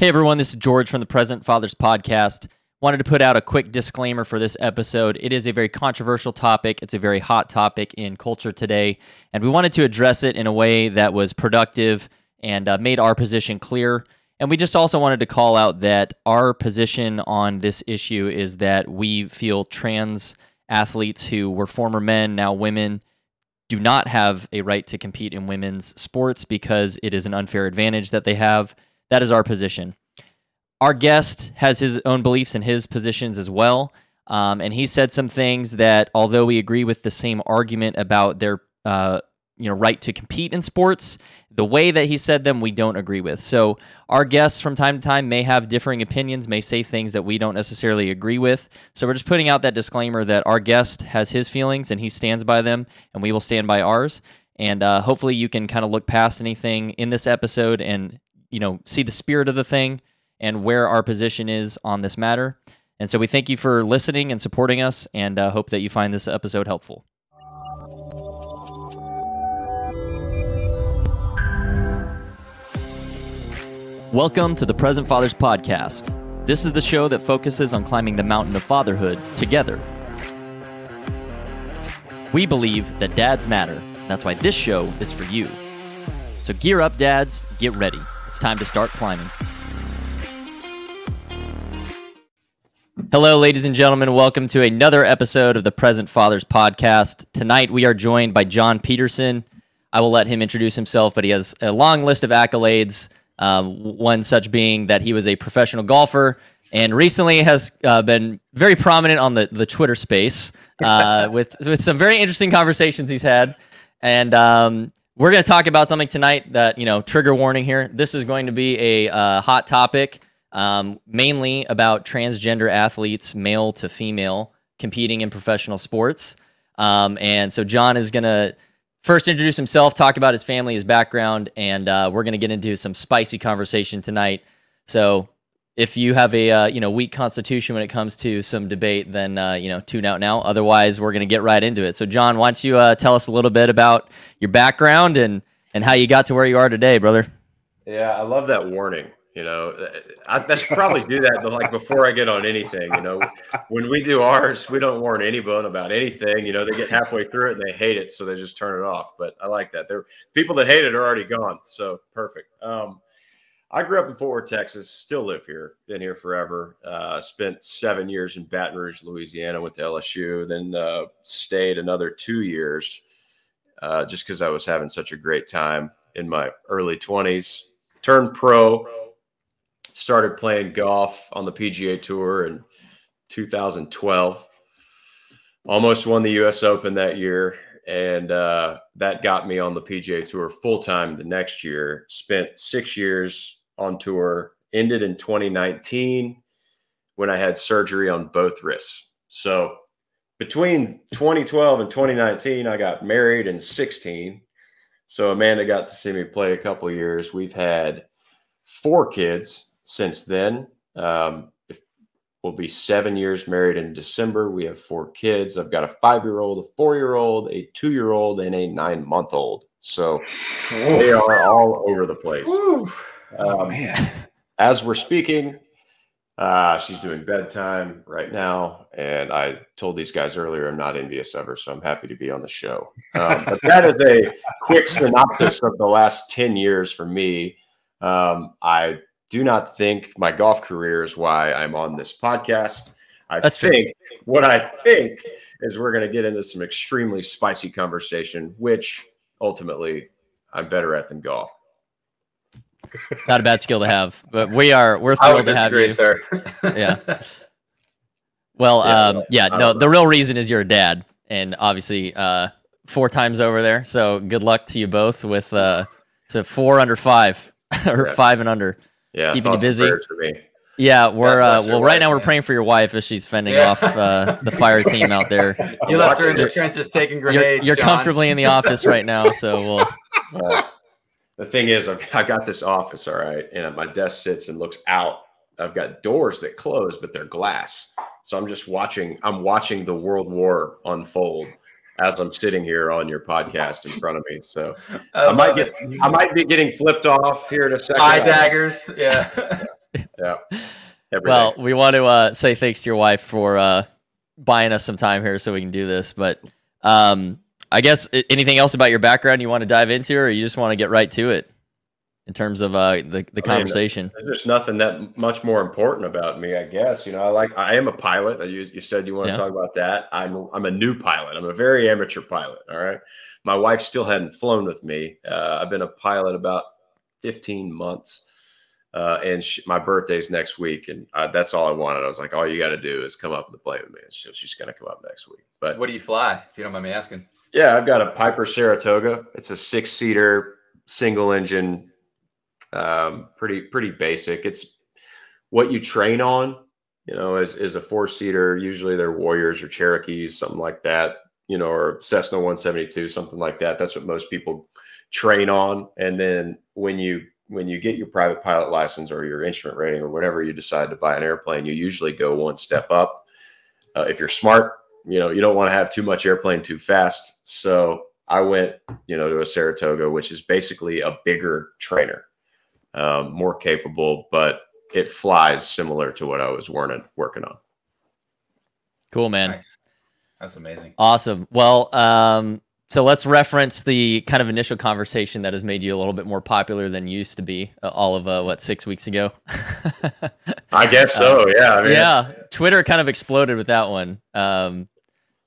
Hey everyone, this is George from the Present Fathers Podcast. Wanted to put out a quick disclaimer for this episode. It is a very controversial topic. It's a very hot topic in culture today, and we wanted to address it in a way that was productive and uh, made our position clear. And we just also wanted to call out that our position on this issue is that we feel trans athletes who were former men, now women, do not have a right to compete in women's sports because it is an unfair advantage that they have. That is our position. Our guest has his own beliefs and his positions as well. Um, and he said some things that, although we agree with the same argument about their uh, you know right to compete in sports, the way that he said them, we don't agree with. So our guests from time to time may have differing opinions, may say things that we don't necessarily agree with. So we're just putting out that disclaimer that our guest has his feelings and he stands by them, and we will stand by ours. And uh, hopefully, you can kind of look past anything in this episode and you know see the spirit of the thing and where our position is on this matter. And so we thank you for listening and supporting us, and uh, hope that you find this episode helpful. Welcome to the Present Fathers Podcast. This is the show that focuses on climbing the mountain of fatherhood together. We believe that dads matter. That's why this show is for you. So gear up, dads, get ready. It's time to start climbing. Hello, ladies and gentlemen. Welcome to another episode of the Present Fathers Podcast. Tonight we are joined by John Peterson. I will let him introduce himself, but he has a long list of accolades. Um, one such being that he was a professional golfer and recently has uh, been very prominent on the, the Twitter space uh, with with some very interesting conversations he's had. And um, we're going to talk about something tonight that you know trigger warning here. This is going to be a uh, hot topic um, mainly about transgender athletes, male to female, competing in professional sports. Um, and so John is going to first introduce himself, talk about his family, his background, and uh, we're going to get into some spicy conversation tonight. So if you have a uh, you know weak constitution when it comes to some debate, then uh, you know tune out now. Otherwise, we're going to get right into it. So John, why don't you uh, tell us a little bit about your background and and how you got to where you are today, brother? Yeah, I love that warning. You know, I, I should probably do that but like before I get on anything. You know, when we do ours, we don't warn anyone about anything. You know, they get halfway through it and they hate it, so they just turn it off. But I like that. There, people that hate it are already gone. So perfect. Um, I grew up in Fort Worth, Texas. Still live here. Been here forever. Uh, spent seven years in Baton Rouge, Louisiana. Went to LSU. Then uh, stayed another two years, uh, just because I was having such a great time in my early twenties. Turned pro started playing golf on the PGA Tour in 2012. Almost won the U.S. Open that year, and uh, that got me on the PGA Tour full time the next year. Spent six years on tour. Ended in 2019 when I had surgery on both wrists. So between 2012 and 2019, I got married in 16. So Amanda got to see me play a couple years. We've had four kids since then. Um, we'll be seven years married in December. We have four kids. I've got a five year old, a four year old, a two year old, and a nine month old. So they are all over the place. Oh, Um, man. as we're speaking, uh, she's doing bedtime right now. And I told these guys earlier I'm not envious of her, so I'm happy to be on the show. Um, but that is a quick synopsis of the last 10 years for me. Um, I do not think my golf career is why I'm on this podcast. I That's fair. think what I think is we're going to get into some extremely spicy conversation, which ultimately I'm better at than golf. Not a bad skill to have, but we are we're thrilled to have you. sir. Yeah. Well, Yeah, um, yeah, no, don't the real reason is you're a dad, and obviously uh, four times over there. So good luck to you both with uh, so four under five or Yeah. five and under. Yeah, Keeping you busy. prayers for me. Yeah, we're uh, well. Right wife, now, we're man. praying for your wife as she's fending Yeah. off uh, the fire team out there. you left her in the You're- trenches taking You're, grenades. you're John. comfortably in the office right now, so we'll. The thing is, I've, I got this office, all right, and my desk sits and looks out. I've got doors that close, but they're glass. So I'm just watching. I'm watching the World War unfold as I'm sitting here on your podcast in front of me. So I, might get. it. I might be getting flipped off here in a second. eye daggers. Yeah. Yeah. Every well, day. we want to uh, say thanks to your wife for uh, buying us some time here so we can do this. But um, I guess anything else about your background you want to dive into, or you just want to get right to it in terms of uh, the the conversation? There's just nothing that much more important about me, I guess. You know, I like I am a pilot. You, you said you want Yeah. to talk about that. I'm I'm a new pilot. I'm a very amateur pilot. All right. My wife still hadn't flown with me. Uh, I've been a pilot about 15 months. Uh, and sh my birthday's next week, and uh, that's all I wanted. I was like, all you got to do is come up and play with me. And she, she's going to come up next week. But What do you fly, if you don't mind me asking? Yeah, I've got a Piper Saratoga. It's a six seater, single engine, um, pretty pretty basic. It's what you train on. You know, as is a four seater. Usually they're Warriors or Cherokees, something like that. You know, or Cessna 172, something like that. That's what most people train on. And then when you when you get your private pilot license or your instrument rating or whatever you decide to buy an airplane, you usually go one step up. Uh, if you're smart, you know you don't want to have too much airplane too fast. So I went, you know, to a Saratoga, which is basically a bigger trainer, um, more capable, but it flies similar to what I was working working on. Cool, man. Nice. That's amazing. Awesome. Well, um, so let's reference the kind of initial conversation that has made you a little bit more popular than you used to be. Uh, all of uh, what six weeks ago. I guess so. yeah. I mean, yeah, Twitter kind of exploded with that one. Um,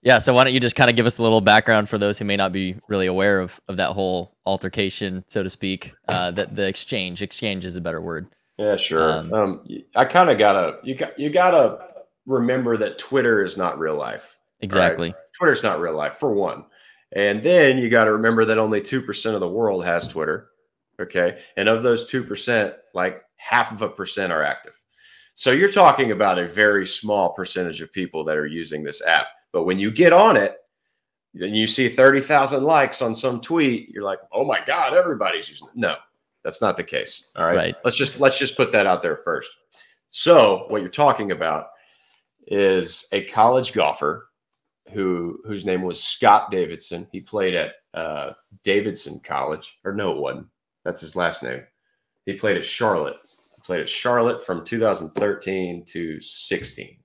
yeah, so why don't you just kind of give us a little background for those who may not be really aware of of that whole altercation, so to speak. Uh, that the exchange, exchange is a better word. Yeah, sure. Um, Um, I kind of gotta you got you gotta remember that Twitter is not real life. Exactly. Twitter's not real life for one, and then you got to remember that only two percent of the world has Twitter. Okay, and of those two percent, like half of a percent are active. So you're talking about a very small percentage of people that are using this app. But when you get on it, then you see thirty thousand likes on some tweet. You're like, oh my god, everybody's using it. No, that's not the case. All right. Right. Let's just let's just put that out there first. So what you're talking about is a college golfer who whose name was Scott Davidson. He played at uh, Davidson College, or no, it wasn't. That's his last name. He played at Charlotte. Played at Charlotte from 2013 to 16.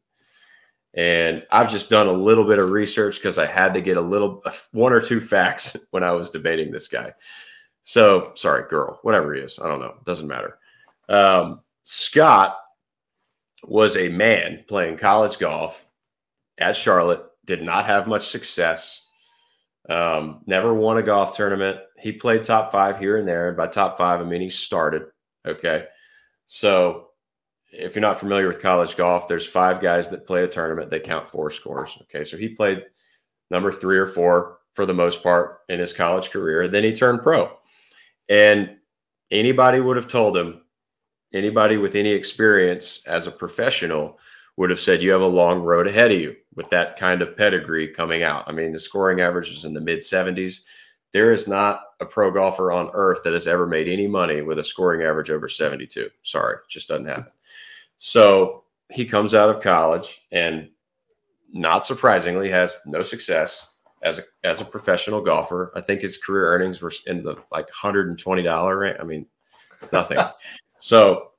And I've just done a little bit of research because I had to get a little one or two facts when I was debating this guy. So sorry, girl, whatever he is, I don't know. Doesn't matter. Um, Scott was a man playing college golf at Charlotte, did not have much success, um, never won a golf tournament. He played top five here and there. And by top five, I mean he started. Okay. So if you're not familiar with college golf, there's five guys that play a tournament. They count four scores. Okay. So he played number three or four for the most part in his college career. Then he turned pro. And anybody would have told him, anybody with any experience as a professional would have said you have a long road ahead of you with that kind of pedigree coming out. I mean, the scoring average is in the mid 70s. There is not a pro golfer on earth that has ever made any money with a scoring average over 72. Sorry, it just doesn't happen. So he comes out of college and not surprisingly has no success as a as a professional golfer. I think his career earnings were in the like $120 range. I mean, nothing. so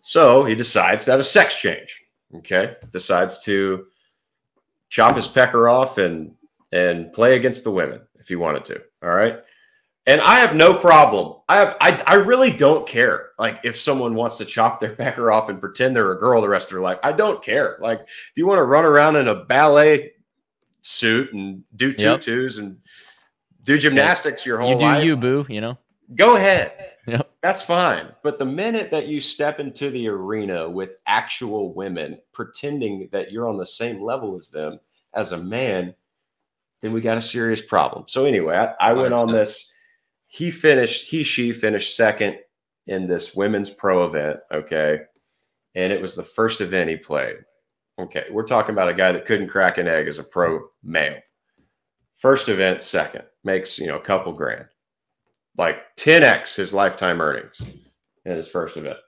so he decides to have a sex change. Okay. Decides to chop his pecker off and and play against the women if he wanted to. All right. And I have no problem. I have I, I really don't care. Like if someone wants to chop their pecker off and pretend they're a girl the rest of their life, I don't care. Like if you want to run around in a ballet suit and do Yep. tutus and do gymnastics your whole You do life, you, boo. You know. go ahead. Yep. That's fine. But the minute that you step into the arena with actual women pretending that you're on the same level as them as a man, then we got a serious problem. So anyway, I, I went on this. He finished, he, she finished second in this women's pro event. Okay. And it was the first event he played. Okay. We're talking about a guy that couldn't crack an egg as a pro male. First event, second, makes, you know, a couple grand like 10x his lifetime earnings in his first event.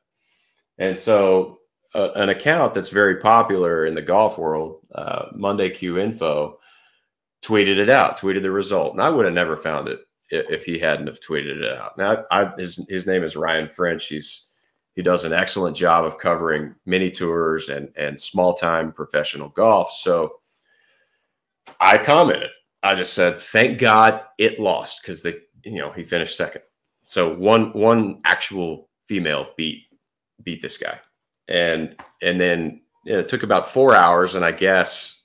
And so, uh, an account that's very popular in the golf world, uh, Monday Q Info, tweeted it out, tweeted the result, and I would have never found it if he hadn't have tweeted it out. Now, I, his his name is Ryan French. He's he does an excellent job of covering mini tours and and small time professional golf. So I commented. I just said, "Thank God it lost because they, you know, he finished second. So one one actual female beat beat this guy, and and then you know, it took about four hours, and I guess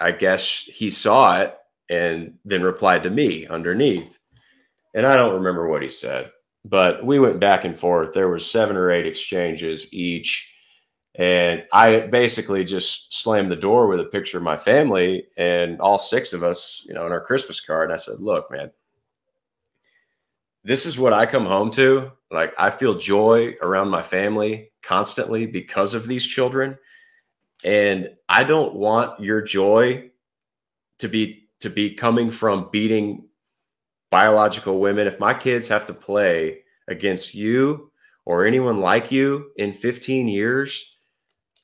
I guess he saw it and then replied to me underneath, and I don't remember what he said, but we went back and forth. There was seven or eight exchanges each. And I basically just slammed the door with a picture of my family and all six of us, you know, in our Christmas card. And I said, look, man, this is what I come home to. Like I feel joy around my family constantly because of these children. And I don't want your joy to be to be coming from beating biological women. If my kids have to play against you or anyone like you in 15 years,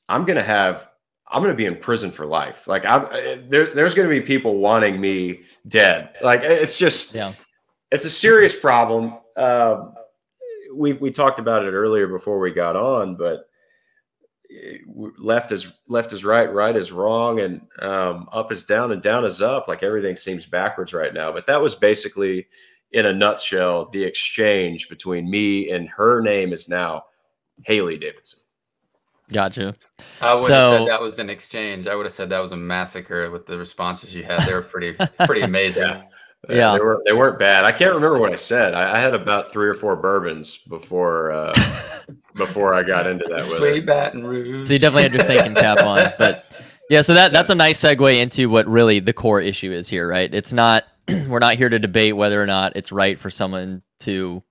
I'm going to have I'm going to be in prison for life. Like I'm there there's going to be people wanting me dead. Like it's just yeah it's a serious problem. Um, we we talked about it earlier before we got on, but left is left is right, right is wrong, and um, up is down, and down is up. Like everything seems backwards right now. But that was basically, in a nutshell, the exchange between me and her name is now Hailey Davidson. Gotcha. I would have said that was an exchange. I would have said that was a massacre with the responses you had. They were pretty pretty amazing. yeah. Yeah, they were they weren't bad. I can't remember what I said. I, I had about three or four bourbons before uh, before I got into that. Sweet Baton Rouge. So you definitely had your thinking cap on, but yeah. So that that's a nice segue into what really the core issue is here, right? It's not we're not here to debate whether or not it's right for someone to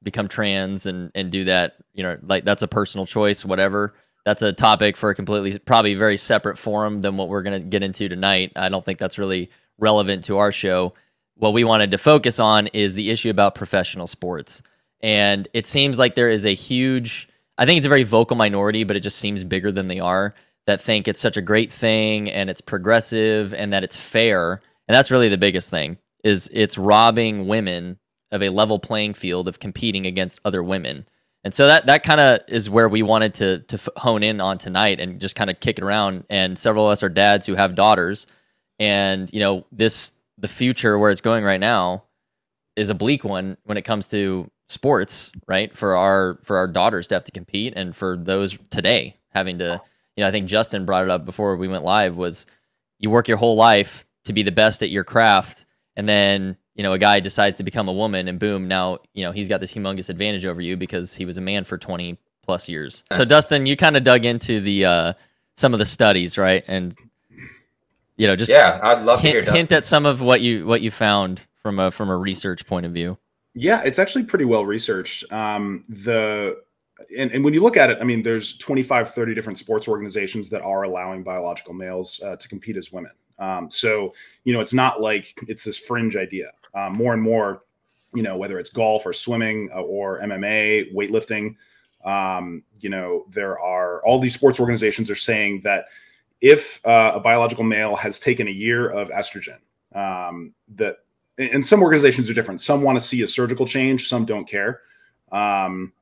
become trans and and do that. You know, like that's a personal choice, whatever. That's a topic for a completely probably very separate forum than what we're gonna get into tonight. I don't think that's really relevant to our show what we wanted to focus on is the issue about professional sports. And it seems like there is a huge, I think it's a very vocal minority, but it just seems bigger than they are that think it's such a great thing and it's progressive and that it's fair. And that's really the biggest thing is it's robbing women of a level playing field of competing against other women. And so that that kind of is where we wanted to to hone in on tonight and just kind of kick it around. And several of us are dads who have daughters, and you know this the future where it's going right now is a bleak one when it comes to sports, right? For our for our daughters to have to compete and for those today having to, you know, I think Justin brought it up before we went live was you work your whole life to be the best at your craft and then, you know, a guy decides to become a woman and boom, now, you know, he's got this humongous advantage over you because he was a man for 20 plus years. So Dustin, you kind of dug into the uh some of the studies, right? And you know, just yeah, I'd love hint, to hear hint at some of what you what you found from a from a research point of view. Yeah, it's actually pretty well researched. Um, the and, and when you look at it, I mean, there's 25, 30 different sports organizations that are allowing biological males uh, to compete as women. Um, so, you know, it's not like it's this fringe idea. Um, more and more, you know, whether it's golf or swimming uh, or MMA, weightlifting, um, you know, there are all these sports organizations are saying that if uh, a biological male has taken a year of estrogen, um, that and some organizations are different. Some want to see a surgical change, some don't care. Um,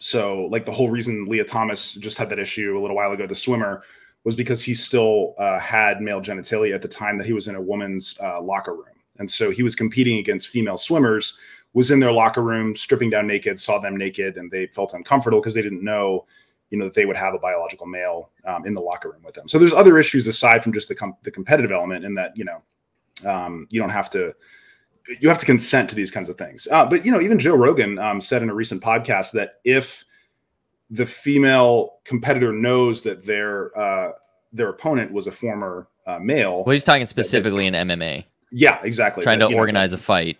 so, like the whole reason Lia Thomas just had that issue a little while ago, the swimmer, was because he still uh, had male genitalia at the time that he was in a woman's uh, locker room, and so he was competing against female swimmers. Was in their locker room, stripping down naked, saw them naked, and they felt uncomfortable because they didn't know you know that they would have a biological male um, in the locker room with them. So there's other issues aside from just the com- the competitive element, in that you know um, you don't have to you have to consent to these kinds of things. Uh, but you know, even Joe Rogan um, said in a recent podcast that if the female competitor knows that their uh, their opponent was a former uh, male, well, he's talking specifically in MMA. Yeah, exactly. Trying that, to organize know, a fight.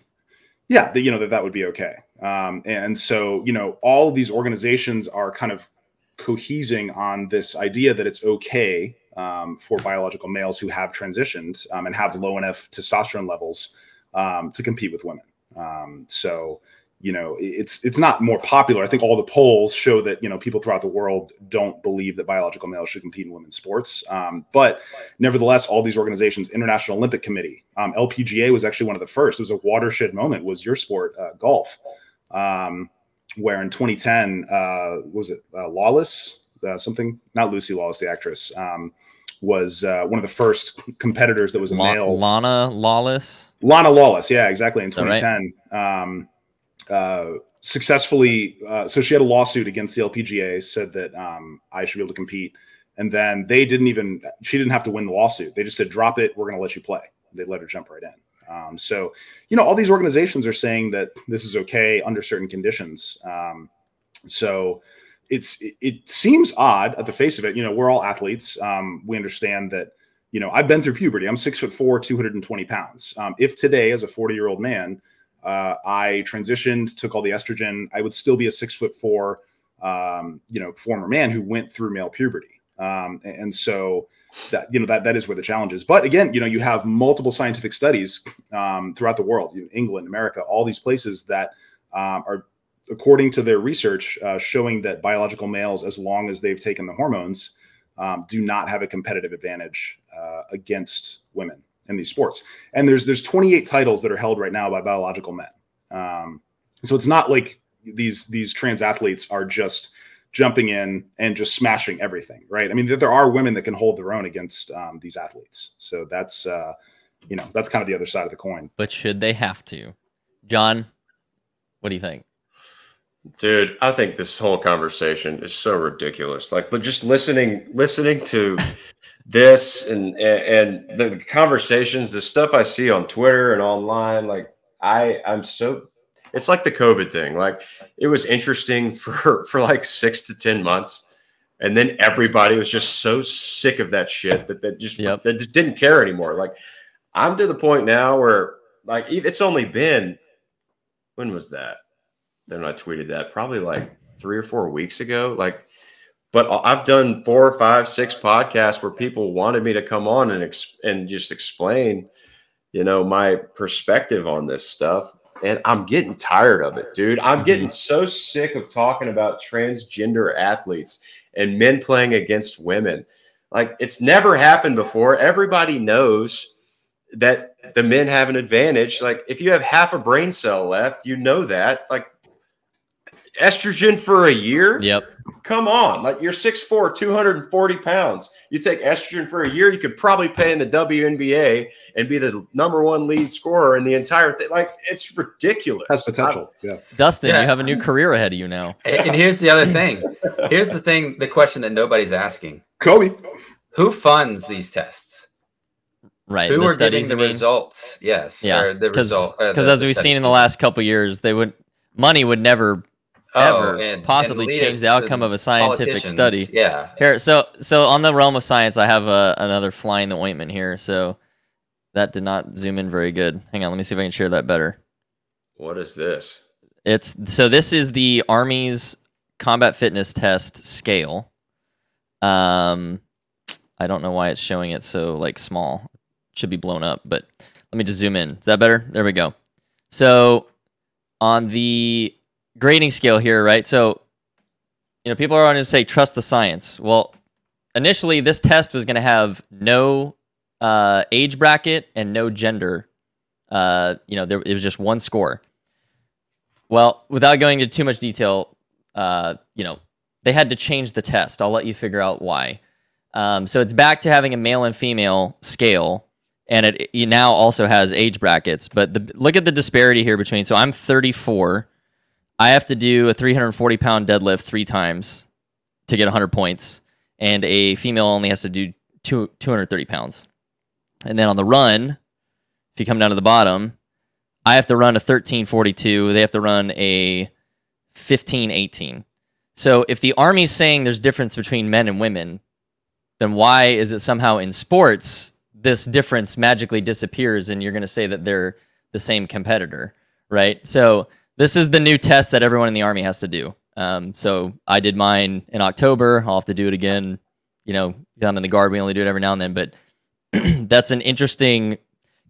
Yeah, that you know that that would be okay. Um, and so you know, all of these organizations are kind of cohesing on this idea that it's okay um, for biological males who have transitioned um, and have low enough testosterone levels um, to compete with women. Um, so, you know, it's it's not more popular. I think all the polls show that you know people throughout the world don't believe that biological males should compete in women's sports. Um, but nevertheless, all these organizations, International Olympic Committee, um, LPGA was actually one of the first. It was a watershed moment. Was your sport uh, golf? Where in 2010 uh, was it uh, Lawless uh, something? Not Lucy Lawless the actress um, was uh, one of the first competitors that was a La- male. Lana Lawless. Lana Lawless yeah exactly in that right? 2010 um, uh, successfully uh, so she had a lawsuit against the LPGA said that um, I should be able to compete. And then they didn't even she didn't have to win the lawsuit. They just said drop it we're going to let you play. They let her jump right in um, so you know all these organizations are saying that this is okay under certain conditions. Um, so it's it, it seems odd at the face of it. You know we're all athletes. Um, we understand that you know i've been through puberty. I'm six foot four 220 pounds. Um, if today as a 40 year old man uh, i transitioned took all the estrogen i would still be a six foot four um, you know former man who went through male puberty. Um, and, and so that you know that that is where the challenge is. But again you know you have multiple scientific studies um, throughout the world you know, england america all these places that um, are according to their research uh, showing that biological males as long as they've taken the hormones um, do not have a competitive advantage uh, against women in these sports. And there's there's 28 titles that are held right now by biological men. Um, so it's not like these these trans athletes are just jumping in and just smashing everything, right? I mean, there, there are women that can hold their own against um, these athletes. So that's, uh, you know, that's kind of the other side of the coin. But should they have to? John, what do you think? Dude, I think this whole conversation is so ridiculous. Like just listening, listening to this and and, and the conversations, the stuff I see on Twitter and online, like I I'm so it's like the COVID thing. Like it was interesting for for like six to ten months, and then everybody was just so sick of that shit that that just Yep. that just didn't care anymore. Like I'm to the point now where like it's only been when was that? Then I tweeted that probably like three or four weeks ago. Like, but I've done four, five, six podcasts where people wanted me to come on and ex- and just explain, you know, my perspective on this stuff. And I'm getting tired of it, dude. I'm mm-hmm. getting so sick of talking about transgender athletes and men playing against women. Like it's never happened before. Everybody knows that the men have an advantage. Like if you have half a brain cell left, you know that. Like estrogen for a year. Yep. Come on. Like you're 6'4, 240 pounds. You take estrogen for a year, you could probably play in the WNBA and be the number one lead scorer in the entire thing. Like it's ridiculous. Has potential. Yeah. Dustin, Yeah. you have a new career ahead of you now. And, and here's the other thing. Here's the thing. The question that nobody's asking: Kobe. Who funds these tests? Right. Who the are studies, getting the results? Yes. Yeah. or the Because result. uh, as the we've seen in the last couple years, they would money would never Oh, ever and- possibly and change the outcome of a scientific study. Yeah. Here, so so on the realm of science, I have a, another fly in the ointment here. So that did not zoom in very good. Hang on, let me see if I can share that better. What is this? It's so this is the Army's combat fitness test scale. Um, I don't know why it's showing it so like small. Should be blown up, but let me just zoom in. Is that better? There we go. So on the grading scale here, right? So you know, people are going to say trust the science. Well, initially this test was going to have no uh, age bracket and no gender. Uh, you know, there it was just one score. Well, without going into too much detail, uh, you know, they had to change the test. I'll let you figure out why. Um, so it's back to having a male and female scale, and it, it now also has age brackets. But the, look at the disparity here between. So I'm 34. I have to do a 340 pound deadlift three times to get 100 points, and a female only has to do two, 230 pounds. And then on the run, if you come down to the bottom, I have to run a 1342. They have to run a 1518. So if the Army's saying there's difference between men and women, then why is it somehow in sports this difference magically disappears and you're going to say that they're the same competitor, right? So this is the new test that everyone in the Army has to do. Um, so I did mine in October. I'll have to do it again. You know, I'm in the guard. We only do it every now and then, but that's an interesting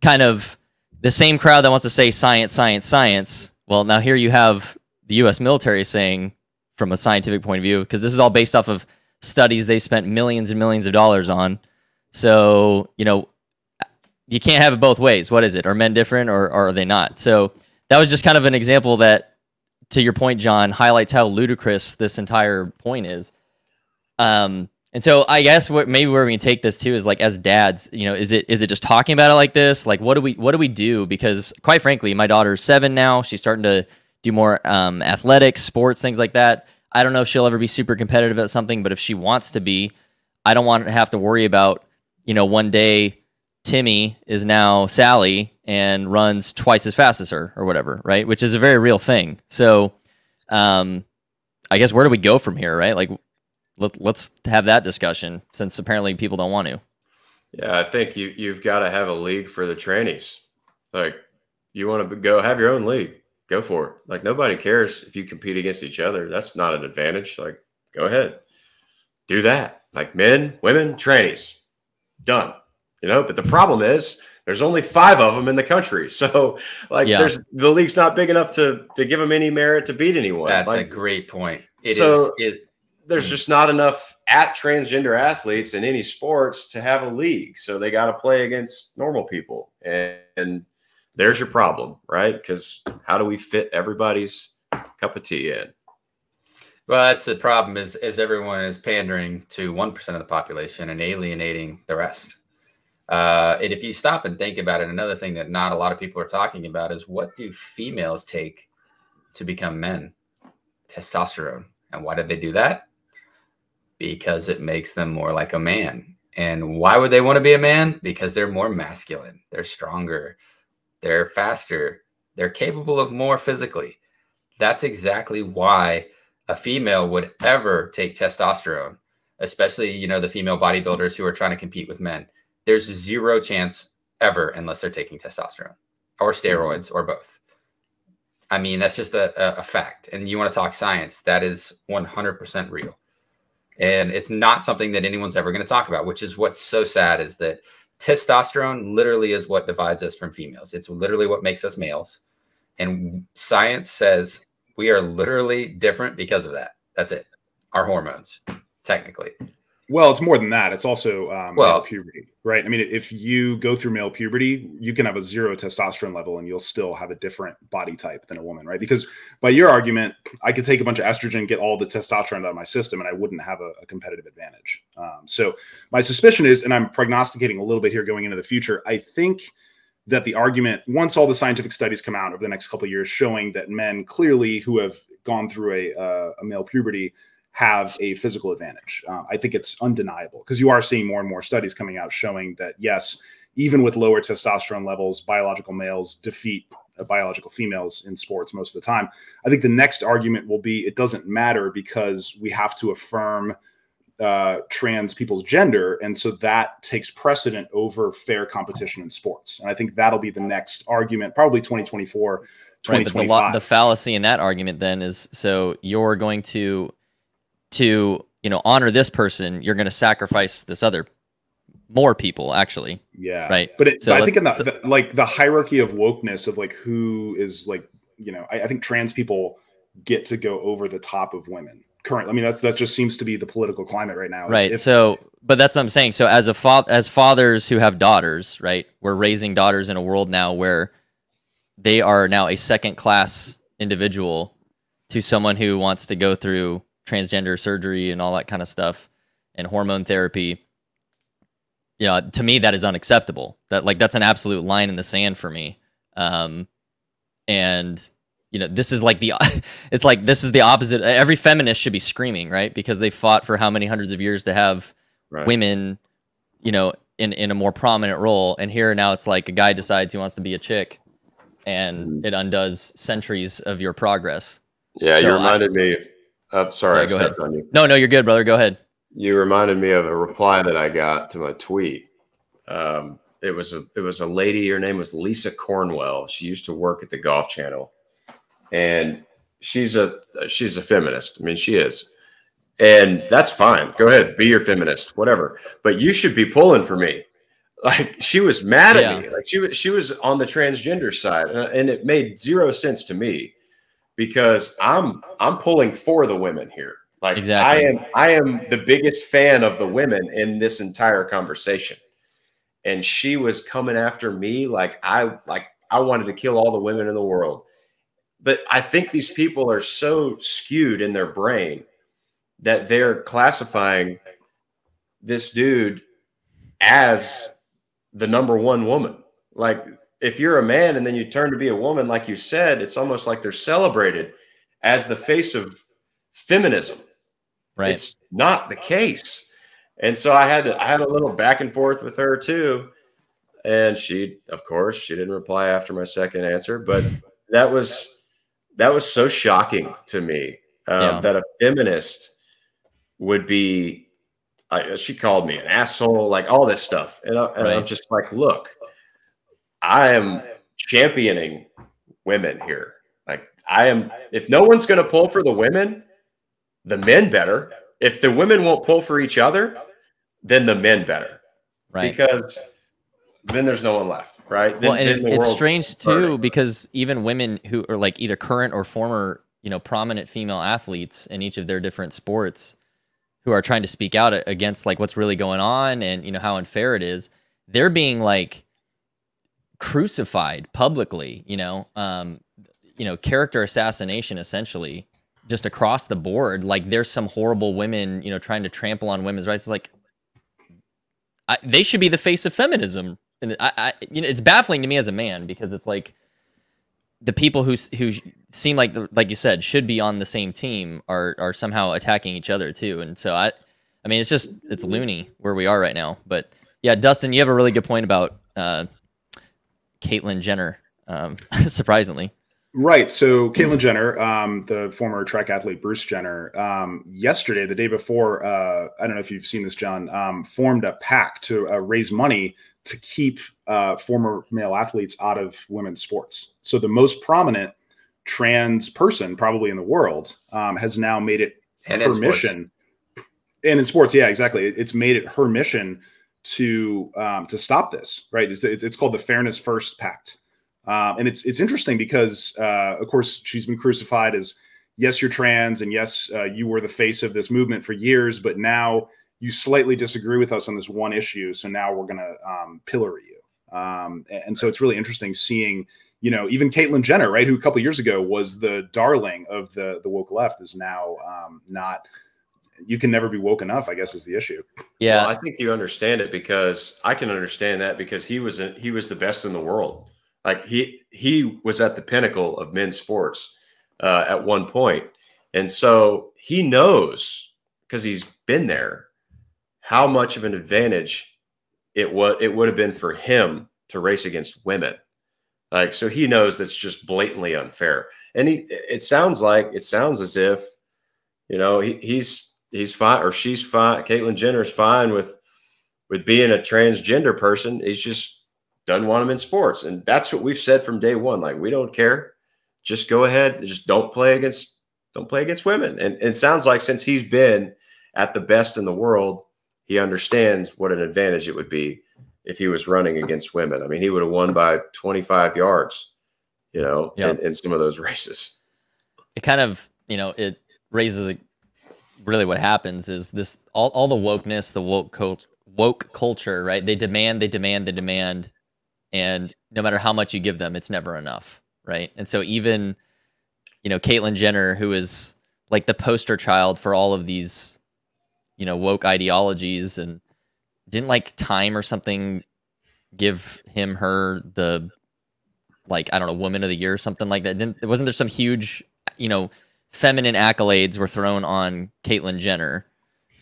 kind of the same crowd that wants to say science, science, science. Well, now here you have the U.S. military saying, from a scientific point of view, because this is all based off of studies they spent millions and millions of dollars on. So you know, you can't have it both ways. What is it? Are men different or, or are they not? So that was just kind of an example that to your point, John, highlights how ludicrous this entire point is. Um, and so I guess what maybe where we can take this too is like as dads, you know, is it is it just talking about it like this? Like what do we what do we do? Because quite frankly, my daughter's seven now. She's starting to do more um, athletics, sports, things like that. I don't know if she'll ever be super competitive at something, but if she wants to be, I don't want to have to worry about, you know, one day Timmy is now Sally and runs twice as fast as her or whatever, right? Which is a very real thing. So, um, I guess where do we go from here, right? Like, let, let's have that discussion since apparently people don't want to. Yeah, I think you you've got to have a league for the trannies. Like, you want to go have your own league, go for it. Like, nobody cares if you compete against each other. That's not an advantage. Like, go ahead, do that. Like men, women, trannies, done you know. But the problem is there's only five of them in the country, so like yeah. there's the league's not big enough to to give them any merit to beat anyone. That's like, a great point. It so is, It there's just not enough at transgender athletes in any sports to have a league, so they got to play against normal people, and, and there's your problem, right? Because how do we fit everybody's cup of tea in? Well, that's the problem. Is is everyone is pandering to one percent of the population and alienating the rest. Uh, and if you stop and think about it, another thing that not a lot of people are talking about is what do females take to become men? Testosterone. And why did they do that? Because it makes them more like a man. And why would they want to be a man? Because they're more masculine, they're stronger, they're faster, they're capable of more physically. That's exactly why a female would ever take testosterone, especially, you know, the female bodybuilders who are trying to compete with men there's zero chance ever unless they're taking testosterone or mm-hmm. steroids or both. I mean, that's just a, a fact. And you want to talk science, that is 100% real. And it's not something that anyone's ever going to talk about, which is what's so sad is that testosterone literally is what divides us from females. It's literally what makes us males. And science says we are literally different because of that. That's it. Our hormones, technically. Well, it's more than that. It's also um, well, male puberty, right? I mean, if you go through male puberty, you can have a zero testosterone level and you'll still have a different body type than a woman, right? Because by your argument, I could take a bunch of estrogen, get all the testosterone out of my system, and I wouldn't have a, a competitive advantage. Um, so my suspicion is, and I'm prognosticating a little bit here going into the future, I think that the argument, once all the scientific studies come out over the next couple of years, showing that men clearly who have gone through a, uh, a male puberty have a physical advantage. Uh, I think it's undeniable because you are seeing more and more studies coming out showing that yes, even with lower testosterone levels, biological males defeat uh, biological females in sports most of the time. I think the next argument will be it doesn't matter because we have to affirm uh, trans people's gender, and so that takes precedent over fair competition in sports. And I think that'll be the next argument, probably 2024. Right, but the, the fallacy in that argument then is so you're going to to you know honor this person, you're going to sacrifice this other more people actually. Yeah. Right. But, it, so but I think in the, so, the, like the hierarchy of wokeness of like who is like you know I, I, think trans people get to go over the top of women. Current. I mean that's that just seems to be the political climate right now. Right. If, so but that's what I'm saying. So as a fa- as fathers who have daughters, right? We're raising daughters in a world now where they are now a second class individual to someone who wants to go through transgender surgery and all that kind of stuff and hormone therapy you know to me that is unacceptable. That like that's an absolute line in the sand for me. Um and you know this is like the it's like this is the opposite every feminist should be screaming right? Because they fought for how many hundreds of years to have right. women you know in in a more prominent role. And here now it's like a guy decides he wants to be a chick and mm. it undoes centuries of your progress. Yeah so you reminded I, me uh, sorry, yeah, go ahead. on you. No, no, you're good, brother. Go ahead. You reminded me of a reply that I got to my tweet. Um, it was a it was a lady. Her name was Lisa Cornwell. She used to work at the Golf Channel, and she's a she's a feminist. I mean, she is, and that's fine. Go ahead, be your feminist, whatever. But you should be pulling for me. Like she was mad at yeah. me. Like she was she was on the transgender side, and it made zero sense to me because I'm I'm pulling for the women here. Like exactly. I am I am the biggest fan of the women in this entire conversation. And she was coming after me like I like I wanted to kill all the women in the world. but I think these people are so skewed in their brain that they're classifying this dude as the number one woman. Like if you're a man and then you turn to be a woman, like you said, it's almost like they're celebrated as the face of feminism. Right. It's not the case. And so I had to, I had a little back and forth with her too. And she, of course, she didn't reply after my second answer, but that was that was so shocking to me um, yeah. that a feminist would be. I, she called me an asshole, like all this stuff, and, I, and right. I'm just like, look, I am championing women here. Like I am. If no one's going to pull for the women, the men better. If the women won't pull for each other, then the men better. Right. Because then there's no one left, right? Then, well, and it's, it's strange too because even women who are like either current or former, you know, prominent female athletes in each of their different sports who are trying to speak out against like what's really going on and you know how unfair it is, they're being like crucified publicly, you know, um, you know, character assassination essentially just across the board. Like there's some horrible women, you know, trying to trample on women's rights. It's like I, they should be the face of feminism and I, I, you know, it's baffling to me as a man because it's like the people who who seem like like you said should be on the same team are are somehow attacking each other too, and so I, I mean, it's just it's loony where we are right now. But yeah, Dustin, you have a really good point about uh, Caitlyn Jenner. Um, surprisingly, Right. So Caitlyn Jenner, um, the former track athlete Bruce Jenner, um, yesterday, the day before, uh, I don't know if you've seen this, John, um, formed a PAC to uh, raise money to keep uh, former male athletes out of women's sports. So the most prominent trans person probably in the world um, has now made it and her mission. And in sports, yeah, exactly. It's made it her mission to um, to stop this. Right. It's, it's called the Fairness First PAC, uh, and it's it's interesting because uh, of course she's been crucified as yes you're trans and yes uh, you were the face of this movement for years, but now you slightly disagree with us on this one issue, so now we're going to um, pillory you. Um, and so it's really interesting seeing, you know, even Caitlyn Jenner, right, who a couple years ago was the darling of the the woke left, is now um, not. You can never be woke enough, I guess, is the issue. Yeah, well, I think you understand it because I can understand that because he was a, he was the best in the world. Like he he was at the pinnacle of men's sports uh, at one point, and so he knows because he's been there how much of an advantage it was it would have been for him to race against women. Like so he knows that's just blatantly unfair. And he it sounds like it sounds as if, you know, he, he's he's fine or she's fine. Caitlyn Jenner's fine with with being a transgender person. He's just doesn't want him in sports. And that's what we've said from day one. Like we don't care. Just go ahead. Just don't play against don't play against women. And, and it sounds like since he's been at the best in the world, he understands what an advantage it would be if he was running against women. I mean, he would have won by 25 yards, you know, yep. in, in, some of those races. It kind of, you know, it raises a, really what happens is this all, all the wokeness, the woke cult, woke culture, right? They demand, they demand, they demand, and no matter how much you give them, it's never enough, right? And so even, you know, Caitlyn Jenner, who is like the poster child for all of these you know woke ideologies and didn't like time or something give him her the like I don't know woman of the year or something like that. Didn't wasn't there some huge you know feminine accolades were thrown on Caitlyn Jenner?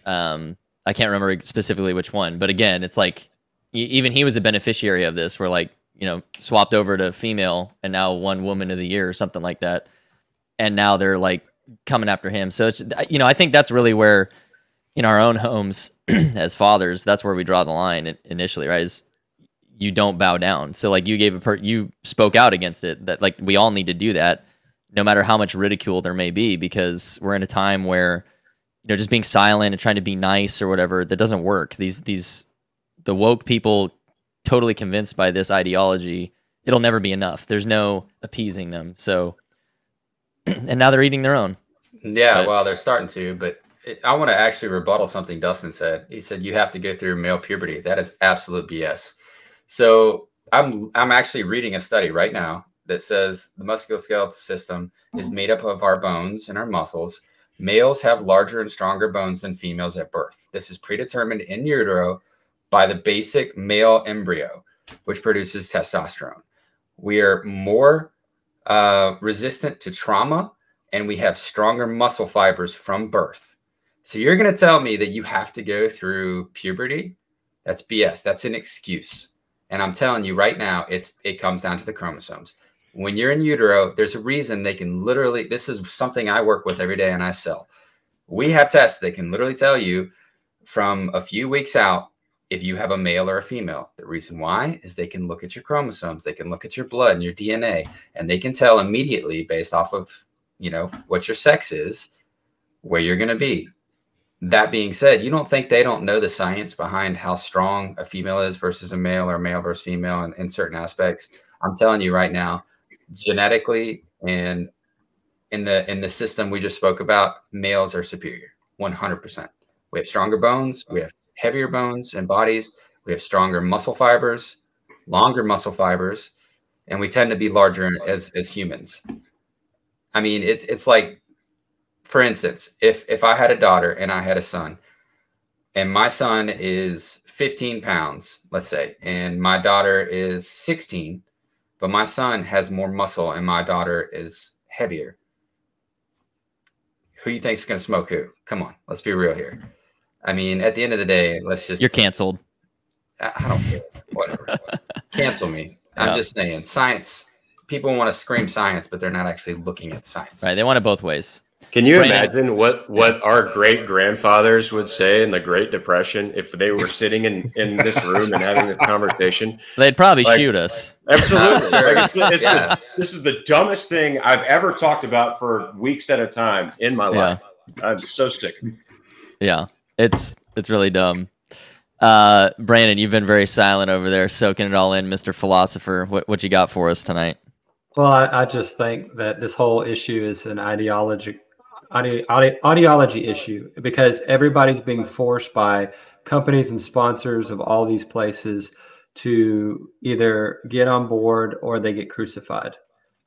Um, I can't remember specifically which one, but again, it's like even he was a beneficiary of this. Where like you know swapped over to female and now one woman of the year or something like that, and now they're like coming after him. So it's you know I think that's really where in our own homes as fathers, that's where we draw the line initially, right? Is you don't bow down. So like you gave a per- you spoke out against it that like we all need to do that no matter how much ridicule there may be because we're in a time where you know just being silent and trying to be nice or whatever that doesn't work. These these the woke people totally convinced by this ideology, it'll never be enough. There's no appeasing them. So and now they're eating their own. Yeah, but, well, they're starting to, but I want to actually rebuttal something Dustin said. He said you have to go through male puberty. That is absolute BS. So I'm I'm actually reading a study right now that says the musculoskeletal system is made up of our bones and our muscles. Males have larger and stronger bones than females at birth. This is predetermined in utero by the basic male embryo, which produces testosterone. We are more uh, resistant to trauma and we have stronger muscle fibers from birth. So you're going to tell me that you have to go through puberty? That's BS. That's an excuse. And I'm telling you right now, it's it comes down to the chromosomes. When you're in utero, there's a reason they can literally. This is something I work with every day and I sell. We have tests that can literally tell you from a few weeks out if you have a male or a female. The reason why is they can look at your chromosomes, they can look at your blood and your DNA, and they can tell immediately based off of you know what your sex is where you're going to be that being said, you don't think they don't know the science behind how strong a female is versus a male or male versus female in, in certain aspects. I'm telling you right now, genetically and in the in the system we just spoke about, males are superior, 100%. We have stronger bones, we have heavier bones and bodies, we have stronger muscle fibers, longer muscle fibers, and we tend to be larger as as humans. I mean, it's it's like for instance, if if I had a daughter and I had a son, and my son is 15 pounds, let's say, and my daughter is 16, but my son has more muscle and my daughter is heavier. Who you think is going to smoke who? Come on, let's be real here. I mean, at the end of the day, let's just. You're canceled. I, I don't care. Whatever. Cancel me. I'm Yeah. just saying, science. People want to scream science, but they're not actually looking at science. Right. They want it both ways. Can you Brandon. imagine what what our great grandfathers would say in the Great Depression if they were sitting in in this room and having this conversation? They'd probably Like- shoot us. Absolutely. Sure. Like, it's the- it's the- this is the dumbest thing I've ever talked about for weeks at a time in my Yeah. life. I'm so sick. Yeah. It's it's really dumb. Uh, Brandon, you've been very silent over there, soaking it all in, Mr. Philosopher. What what you got for us tonight? Well, I, I just think that this whole issue is an ideology, ide, ide, ideology issue because everybody's being forced by companies and sponsors of all these places to either get on board or they get crucified.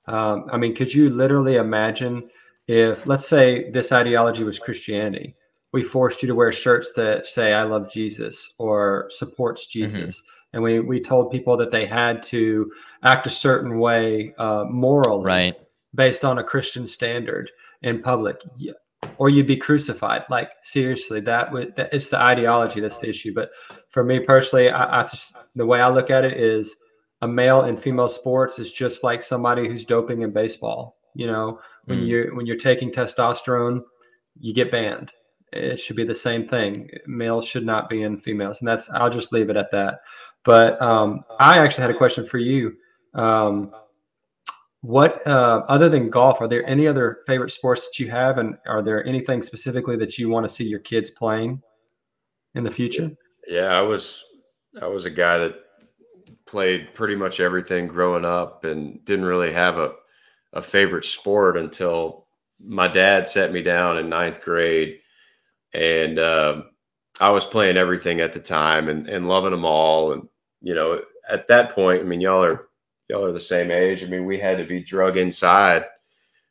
Um, I mean, could you literally imagine if, let's say, this ideology was Christianity? We forced you to wear shirts that say "I love Jesus" or supports Jesus, and we we told people that they had to act a certain way uh, morally, Right. based on a Christian standard in public, or you'd be crucified. Like seriously, that would that, it's the ideology that's the issue. But for me personally, I, I just the way I look at it is a male in female sports is just like somebody who's doping in baseball. You know, when Mm. you're when you're taking testosterone, you get banned. It should be the same thing. Males should not be in females, and that's I'll just leave it at that. But um, I actually had a question for you. Um, what uh, other than golf, are there any other favorite sports that you have, and are there anything specifically that you want to see your kids playing in the future? Yeah, I was I was a guy that played pretty much everything growing up and didn't really have a, a favorite sport until my dad set me down in ninth grade. And um, I was playing everything at the time and, and loving them all. And, you know, at that point, I mean, y'all are y'all are the same age. I mean, we had to be drug inside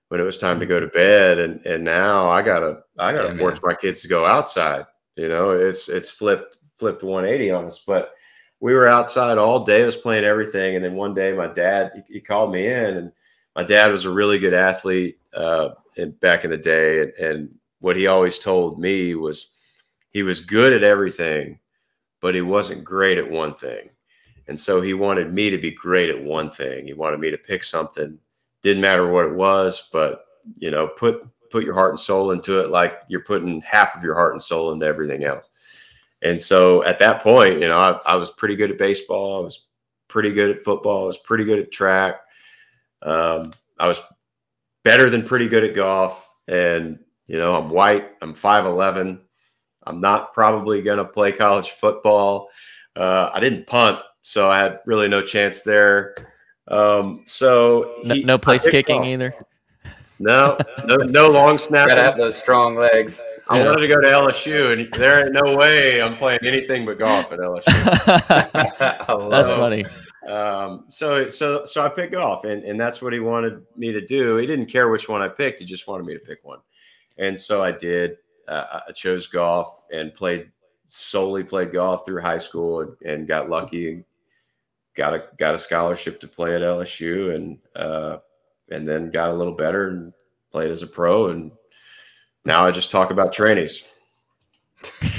when it was time to go to bed. And and now I gotta I gotta Yeah, force my kids to go outside. You know, it's it's flipped flipped 180 on us. But we were outside all day, I was playing everything. And then one day my dad he, he called me in and my dad was a really good athlete uh in, back in the day. And, and what he always told me was he was good at everything, but he wasn't great at one thing. And so he wanted me to be great at one thing. He wanted me to pick something. Didn't matter what it was, but you know, put put your heart and soul into it like you're putting half of your heart and soul into everything else. And so at that point, you know, I, I was pretty good at baseball. I was pretty good at football. I was pretty good at track. Um, I was better than pretty good at golf. And, you know, I'm white. I'm 5'11. I'm not probably going to play college football. Uh, I didn't punt, so I had really no chance there. Um, so No, he- no I place kicking golf. either. No, no, no long snap. Gotta have those strong legs. I Yeah. wanted to go to LSU, and there ain't no way I'm playing anything but golf at LSU. I love That's it. funny. um, so so so I picked golf, and and that's what he wanted me to do. He didn't care which one I picked; he just wanted me to pick one, and so I did. Uh, I chose golf and played solely played golf through high school, and, and got lucky and got a got a scholarship to play at LSU, and uh, and then got a little better and played as a pro, and now I just talk about trainees.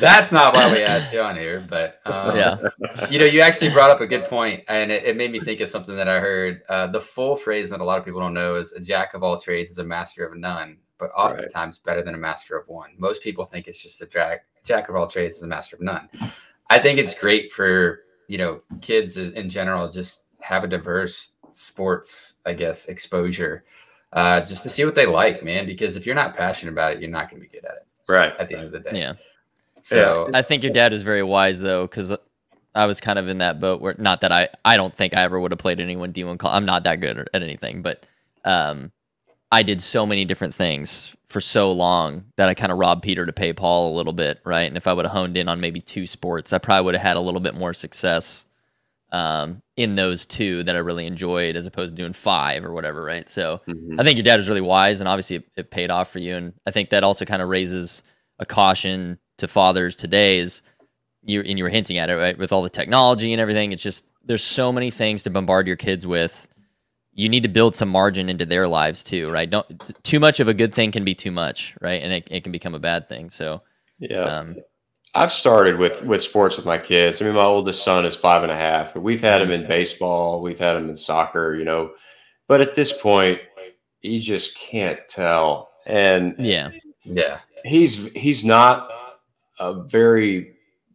That's not why we asked you on here, but um, yeah, you know, you actually brought up a good point, and it, it made me think of something that I heard. Uh, the full phrase that a lot of people don't know is "a jack of all trades is a master of none," but oftentimes right. better than a master of one. Most people think it's just a jack jack of all trades is a master of none. I think it's great for you know kids in general just have a diverse sports, I guess, exposure, uh, just to see what they like, man. Because if you're not passionate about it, you're not going to be good at it. Right. At the end of the day. Yeah. So I think your dad was very wise though, because I was kind of in that boat where not that I I don't think I ever would have played anyone D1 call. I'm not that good at anything, but um, I did so many different things for so long that I kind of robbed Peter to pay Paul a little bit, right? And if I would have honed in on maybe two sports, I probably would have had a little bit more success um, in those two that I really enjoyed as opposed to doing five or whatever, right? So mm-hmm. I think your dad was really wise and obviously it, it paid off for you. And I think that also kind of raises a caution to fathers today is you and you were hinting at it, right? With all the technology and everything, it's just there's so many things to bombard your kids with. You need to build some margin into their lives too, right? Don't too much of a good thing can be too much, right? And it, it can become a bad thing. So yeah. Um, I've started with with sports with my kids. I mean, my oldest son is five and a half. We've had him in baseball, we've had him in soccer, you know. But at this point, you just can't tell. And yeah, yeah, he's he's not a very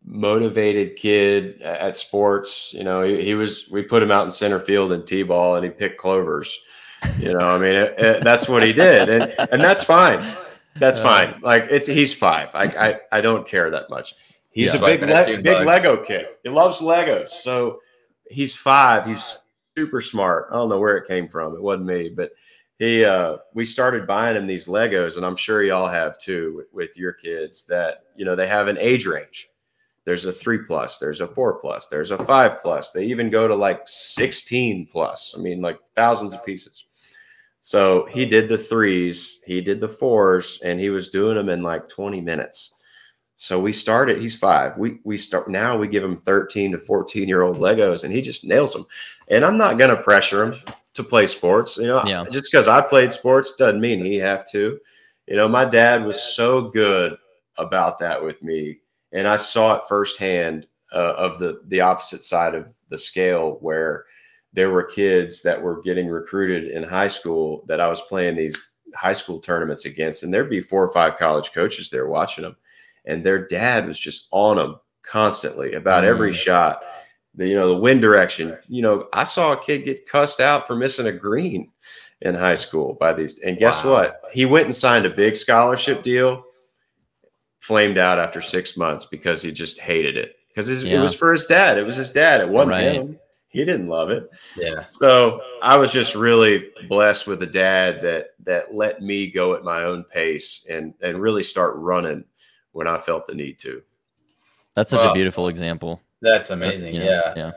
motivated kid at sports. You know, he, he was. We put him out in center field in t-ball, and he picked clovers. You know, I mean, it, it, that's what he did, and and that's fine. That's fine. Like it's he's five. I I, I don't care that much. He's yeah, a big le- big bugs. Lego kid. He loves Legos. So he's five. He's super smart. I don't know where it came from. It wasn't me, but he uh we started buying him these Legos, and I'm sure y'all have too with, with your kids that you know they have an age range. There's a three plus, there's a four plus, there's a five plus. They even go to like 16 plus. I mean, like thousands of pieces. So he did the threes, he did the fours, and he was doing them in like 20 minutes. So we started, he's five. We we start now we give him 13 to 14 year old Legos and he just nails them. And I'm not gonna pressure him to play sports. You know, yeah. just because I played sports doesn't mean he have to. You know, my dad was so good about that with me. And I saw it firsthand uh, of the the opposite side of the scale where there were kids that were getting recruited in high school that I was playing these high school tournaments against, and there'd be four or five college coaches there watching them, and their dad was just on them constantly about mm. every shot. The, you know, the wind direction. You know, I saw a kid get cussed out for missing a green in high school by these. And guess wow. what? He went and signed a big scholarship deal, flamed out after six months because he just hated it. Because yeah. it was for his dad. It was his dad. It wasn't right. him he didn't love it. Yeah. So I was just really blessed with a dad that that let me go at my own pace and and really start running when I felt the need to. That's such well, a beautiful example. That's amazing. yeah. Yeah.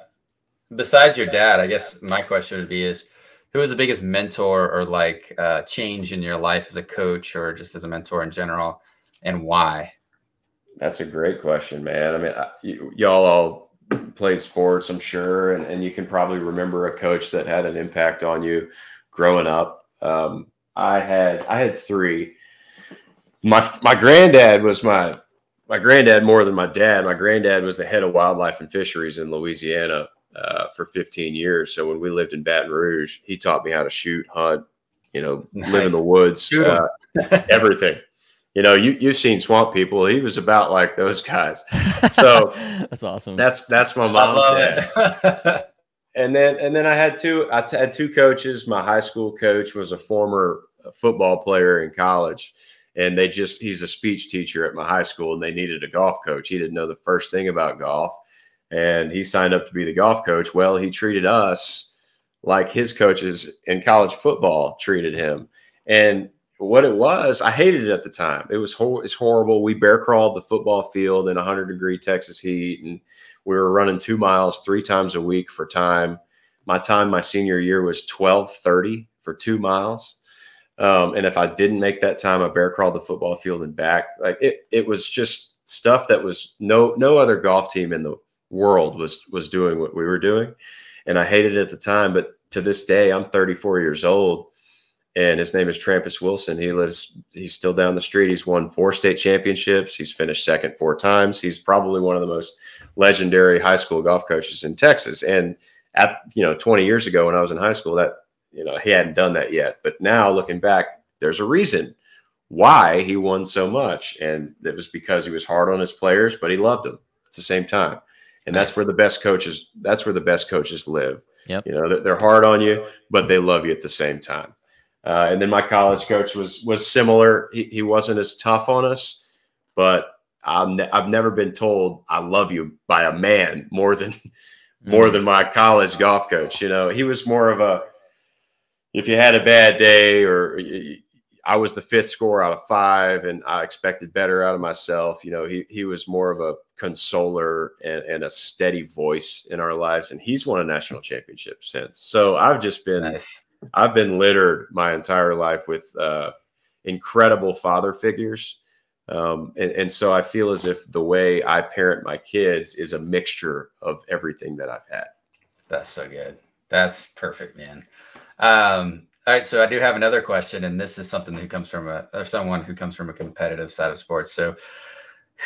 Besides your dad, I guess my question would be is who was the biggest mentor or like uh, change in your life as a coach or just as a mentor in general and why? That's a great question, man. I mean, I, y- y'all all played sports, I'm sure, and, and you can probably remember a coach that had an impact on you growing up. Um, I had I had three. My my granddad was my my granddad more than my dad. My granddad was the head of wildlife and fisheries in Louisiana uh, for 15 years. So when we lived in Baton Rouge, he taught me how to shoot, hunt, you know, nice. live in the woods, uh, everything you know, you you've seen Swamp People. He was about like those guys. So that's awesome. That's that's my mom's dad. and then and then I had two. I t- had two coaches. My high school coach was a former football player in college, and they just he's a speech teacher at my high school, and they needed a golf coach. He didn't know the first thing about golf, and he signed up to be the golf coach. Well, he treated us like his coaches in college football treated him, and what it was, I hated it at the time. It was hor- it's horrible. We bear crawled the football field in 100 degree Texas heat, and we were running two miles three times a week for time. My time my senior year was 12:30 for two miles. Um, and if I didn't make that time, I bear crawled the football field and back. Like it, it was just stuff that was no no other golf team in the world was was doing what we were doing, and I hated it at the time. But to this day, I'm 34 years old, and his name is Trampas Wilson. He lives. He's still down the street. He's won four state championships. He's finished second four times. He's probably one of the most legendary high school golf coaches in Texas. And at you know 20 years ago when I was in high school, that you know he hadn't done that yet. But now looking back, there's a reason why he won so much, and it was because he was hard on his players, but he loved them at the same time. And nice. that's where the best coaches. That's where the best coaches live. Yep. You know, they're hard on you, but they love you at the same time. Uh, and then my college coach was was similar. He, he wasn't as tough on us, but i have ne- never been told I love you by a man more than more mm. than my college golf coach. You know, he was more of a if you had a bad day or I was the fifth score out of five and I expected better out of myself. You know, he, he was more of a consoler and, and a steady voice in our lives. And he's won a national championship since. So I've just been, nice. I've been littered my entire life with uh, incredible father figures. Um, and, and so I feel as if the way I parent my kids is a mixture of everything that I've had. That's so good. That's perfect, man. Um, all right, so I do have another question, and this is something that comes from a or someone who comes from a competitive side of sports. So,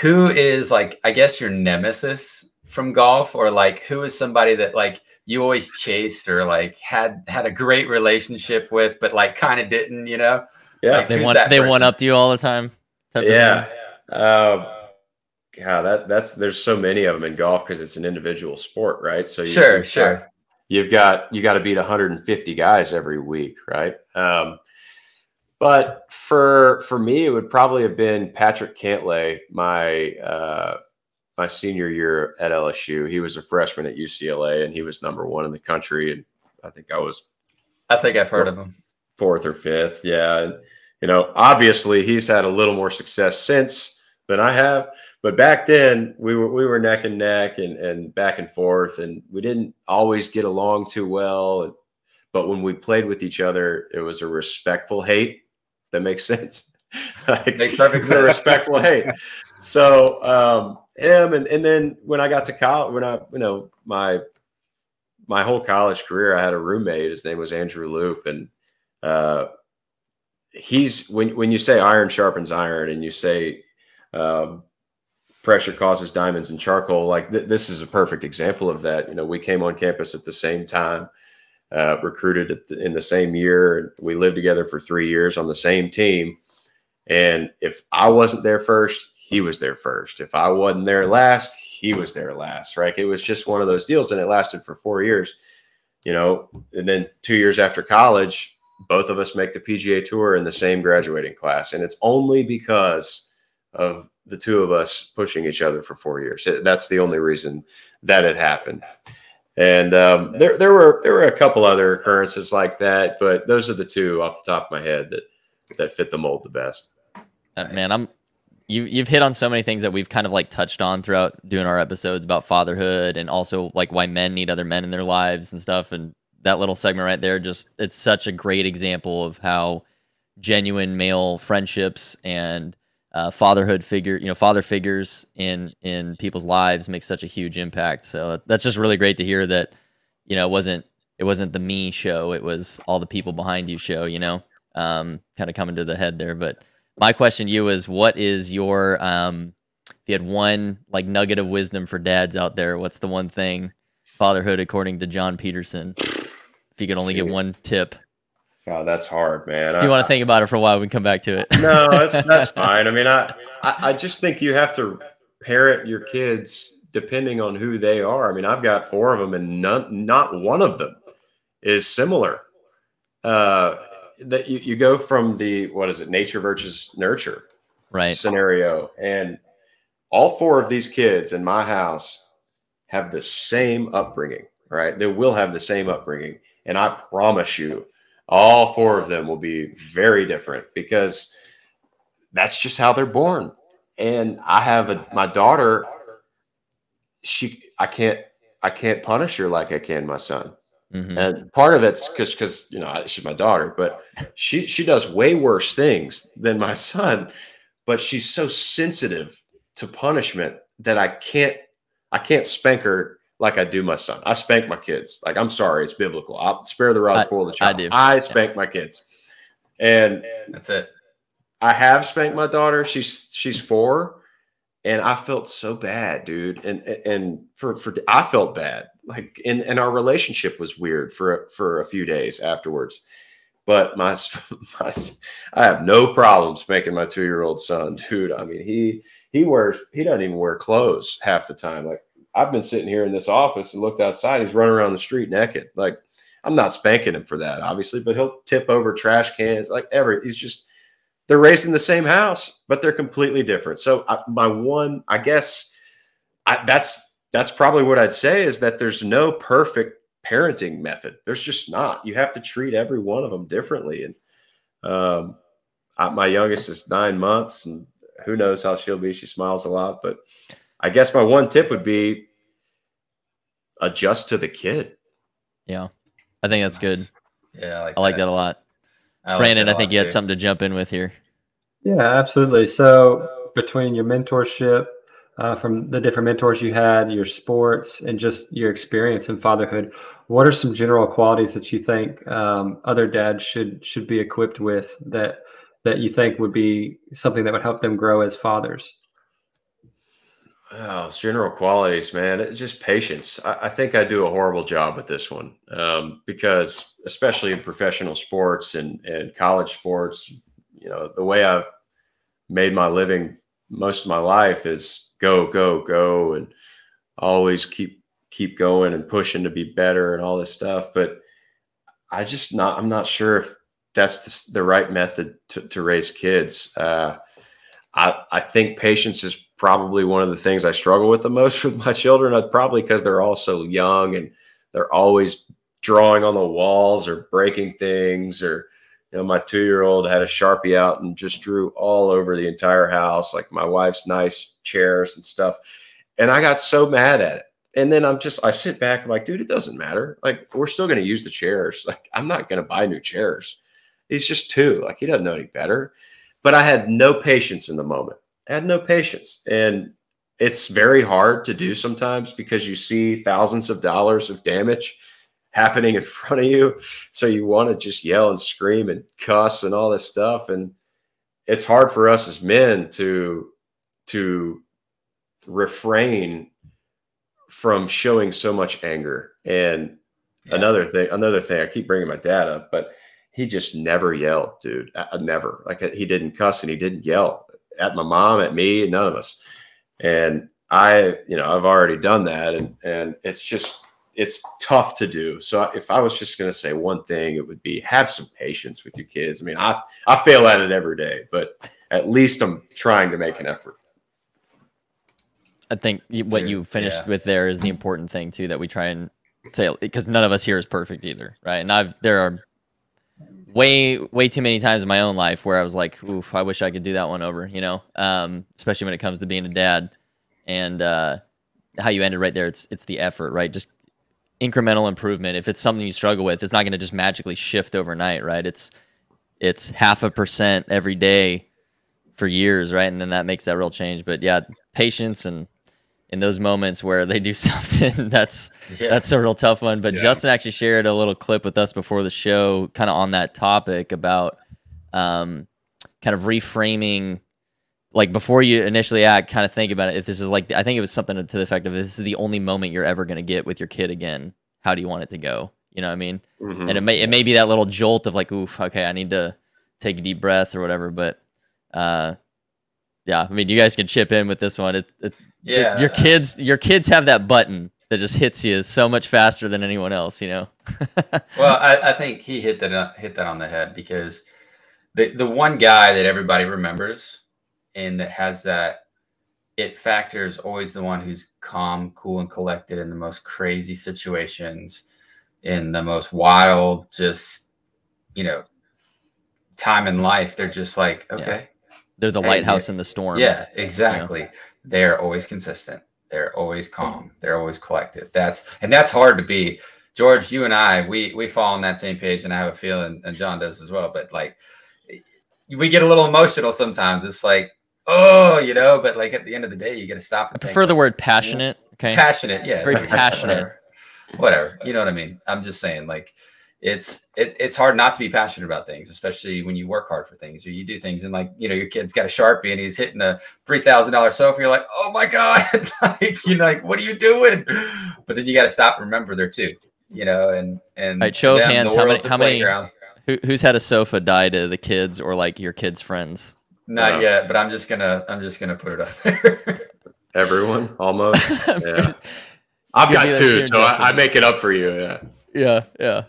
who is like, I guess, your nemesis from golf, or like, who is somebody that like you always chased or like had had a great relationship with, but like kind of didn't, you know? Yeah, like, they want they one up to you all the time. Yeah. Um, God, that that's there's so many of them in golf because it's an individual sport, right? So you, sure, sure you've got you got to beat 150 guys every week, right? Um, but for for me, it would probably have been Patrick Cantlay, my uh, my senior year at LSU. He was a freshman at UCLA, and he was number one in the country. And I think I was. I think I've heard of him. Fourth or fifth, yeah. And, you know, obviously he's had a little more success since than I have, but back then we were we were neck and neck and and back and forth, and we didn't always get along too well. But when we played with each other, it was a respectful hate. that makes sense. like, makes perfect sense. A respectful hate. So um, him, and and then when I got to college, when I you know my my whole college career, I had a roommate. His name was Andrew Loupe, and uh, he's when when you say iron sharpens iron, and you say um, pressure causes diamonds and charcoal. Like th- this is a perfect example of that. You know, we came on campus at the same time, uh, recruited the, in the same year. We lived together for three years on the same team. And if I wasn't there first, he was there first. If I wasn't there last, he was there last. Right? It was just one of those deals, and it lasted for four years. You know, and then two years after college, both of us make the PGA Tour in the same graduating class, and it's only because of the two of us pushing each other for four years. That's the only reason that it happened. And um, there, there were there were a couple other occurrences like that, but those are the two off the top of my head that that fit the mold the best. Uh, man, I'm you you've hit on so many things that we've kind of like touched on throughout doing our episodes about fatherhood and also like why men need other men in their lives and stuff. And that little segment right there, just it's such a great example of how genuine male friendships and uh, fatherhood figure, you know, father figures in in people's lives make such a huge impact. So that's just really great to hear that, you know, it wasn't it wasn't the me show, it was all the people behind you show, you know, um, kind of coming to the head there. But my question to you is, what is your um, if you had one like nugget of wisdom for dads out there, what's the one thing fatherhood according to John Peterson? If you could only get one tip. Oh, that's hard, man. If you I, want to think about it for a while, we can come back to it. no, that's that's fine. I mean, I, I I just think you have to parent your kids depending on who they are. I mean, I've got four of them, and none, not one of them is similar. Uh, that you, you go from the what is it, nature versus nurture, right scenario, and all four of these kids in my house have the same upbringing. Right, they will have the same upbringing, and I promise you all four of them will be very different because that's just how they're born. And I have a my daughter. She, I can't, I can't punish her like I can my son. Mm-hmm. And part of it's because because you know she's my daughter, but she she does way worse things than my son. But she's so sensitive to punishment that I can't I can't spank her like I do my son. I spank my kids. Like I'm sorry, it's biblical. I'll spare the rod, spoil the child. I do. I spank yeah. my kids, and that's it. I have spanked my daughter. She's she's four, and I felt so bad, dude. And and for for I felt bad. Like and and our relationship was weird for for a few days afterwards. But my, my I have no problems spanking my two year old son, dude. I mean he he wears he doesn't even wear clothes half the time. Like I've been sitting here in this office and looked outside. He's running around the street naked. Like I'm not spanking him for that, obviously, but he'll tip over trash cans like every. He's just they're raised in the same house, but they're completely different. So I, my one, I guess, I, that's that's probably what I'd say is that there's no perfect parenting method. There's just not. You have to treat every one of them differently. And um, I, my youngest is nine months, and who knows how she'll be. She smiles a lot, but I guess my one tip would be adjust to the kid. Yeah, I think that's, that's nice. good. Yeah, I like, I like that. that. a lot. I Brandon, I think you had something to jump in with here. Yeah, absolutely. So between your mentorship uh, from the different mentors you had, your sports, and just your experience in fatherhood, what are some general qualities that you think um, other dads should should be equipped with that that you think would be something that would help them grow as fathers? Oh, it's general qualities, man. It's just patience. I, I, think I do a horrible job with this one um, because, especially in professional sports and, and college sports, you know, the way I've made my living most of my life is go, go, go, and always keep keep going and pushing to be better and all this stuff. But I just not. I'm not sure if that's the, the right method to, to raise kids. Uh, I I think patience is probably one of the things I struggle with the most with my children, uh, probably because they're all so young and they're always drawing on the walls or breaking things or you know my two-year-old had a sharpie out and just drew all over the entire house like my wife's nice chairs and stuff. And i got so mad at it. And then i'm just i sit back i'm like dude it doesn't matter. Like we're still going to use the chairs. Like i'm not going to buy new chairs. He's just two. Like he doesn't know any better. But i had no patience in the moment I had no patience. And it's very hard to do sometimes because you see thousands of dollars of damage happening in front of you. So you want to just yell and scream and cuss and all this stuff. And it's hard for us as men to to refrain from showing so much anger. And yeah. another thing, another thing, I keep bringing my dad up, but he just never yelled, dude. I, never. Like he didn't cuss and he didn't yell at my mom, at me, none of us. And I, you know, I've already done that, and and it's just it's tough to do. So if I was just going to say one thing, it would be have some patience with your kids. I mean, I I fail at it every day, but at least I'm trying to make an effort. I think what you finished yeah. with there is the important thing too that we try and say because none of us here is perfect either, right? And I've there are way way too many times in my own life where I was like, "Oof, I wish I could do that one over," you know. Um, especially when it comes to being a dad, and uh, how you ended right there. It's it's the effort, right? Just incremental improvement. If it's something you struggle with, it's not going to just magically shift overnight, right? It's it's half a percent every day for years, right? And then that makes that real change. But yeah, patience and in those moments where they do something that's yeah. that's a real tough one. But yeah. Justin actually shared a little clip with us before the show, kind of on that topic about um, kind of reframing. Like before you initially act, kind of think about it. If this is like, I think it was something to the effect of this is the only moment you're ever going to get with your kid again. How do you want it to go? You know what I mean? Mm-hmm. And it may it may be that little jolt of like, oof, okay, I need to take a deep breath or whatever. But uh, yeah, I mean, you guys can chip in with this one. It, it yeah, your kids, your kids have that button that just hits you so much faster than anyone else. You know. well, I, I, think he hit that uh, hit that on the head because the the one guy that everybody remembers and that has that it factor is always the one who's calm, cool, and collected in the most crazy situations, in the most wild, just you know, time in life, they're just like, okay. They're the lighthouse in the storm. Yeah, exactly. They're always consistent. They're always calm. They're always collected. That's and that's hard to be. George, you and I, we we fall on that same page, and I have a feeling, and John does as well. But like, we get a little emotional sometimes. It's like, oh, you know. But like at the end of the day, you got to stop. I prefer the word passionate. Okay. passionate. Yeah, Very passionate. Whatever. Whatever. You know what I mean? I'm just saying, like, it's it, it's hard not to be passionate about things, especially when you work hard for things or you do things. And like, you know, your kid's got a sharpie and he's hitting a three thousand dollar sofa. You're like, oh my god, like you know, like what are you doing? But then you got to stop and remember there too. You know, and and All right, show them, hands, how many- how many- Who, who's had a sofa die to the kids or like your kids' friends? Not No. yet, but I'm just gonna I'm just gonna put it up there. Everyone almost. Yeah. I've got two, so I, I make it up for you. Yeah. yeah, yeah.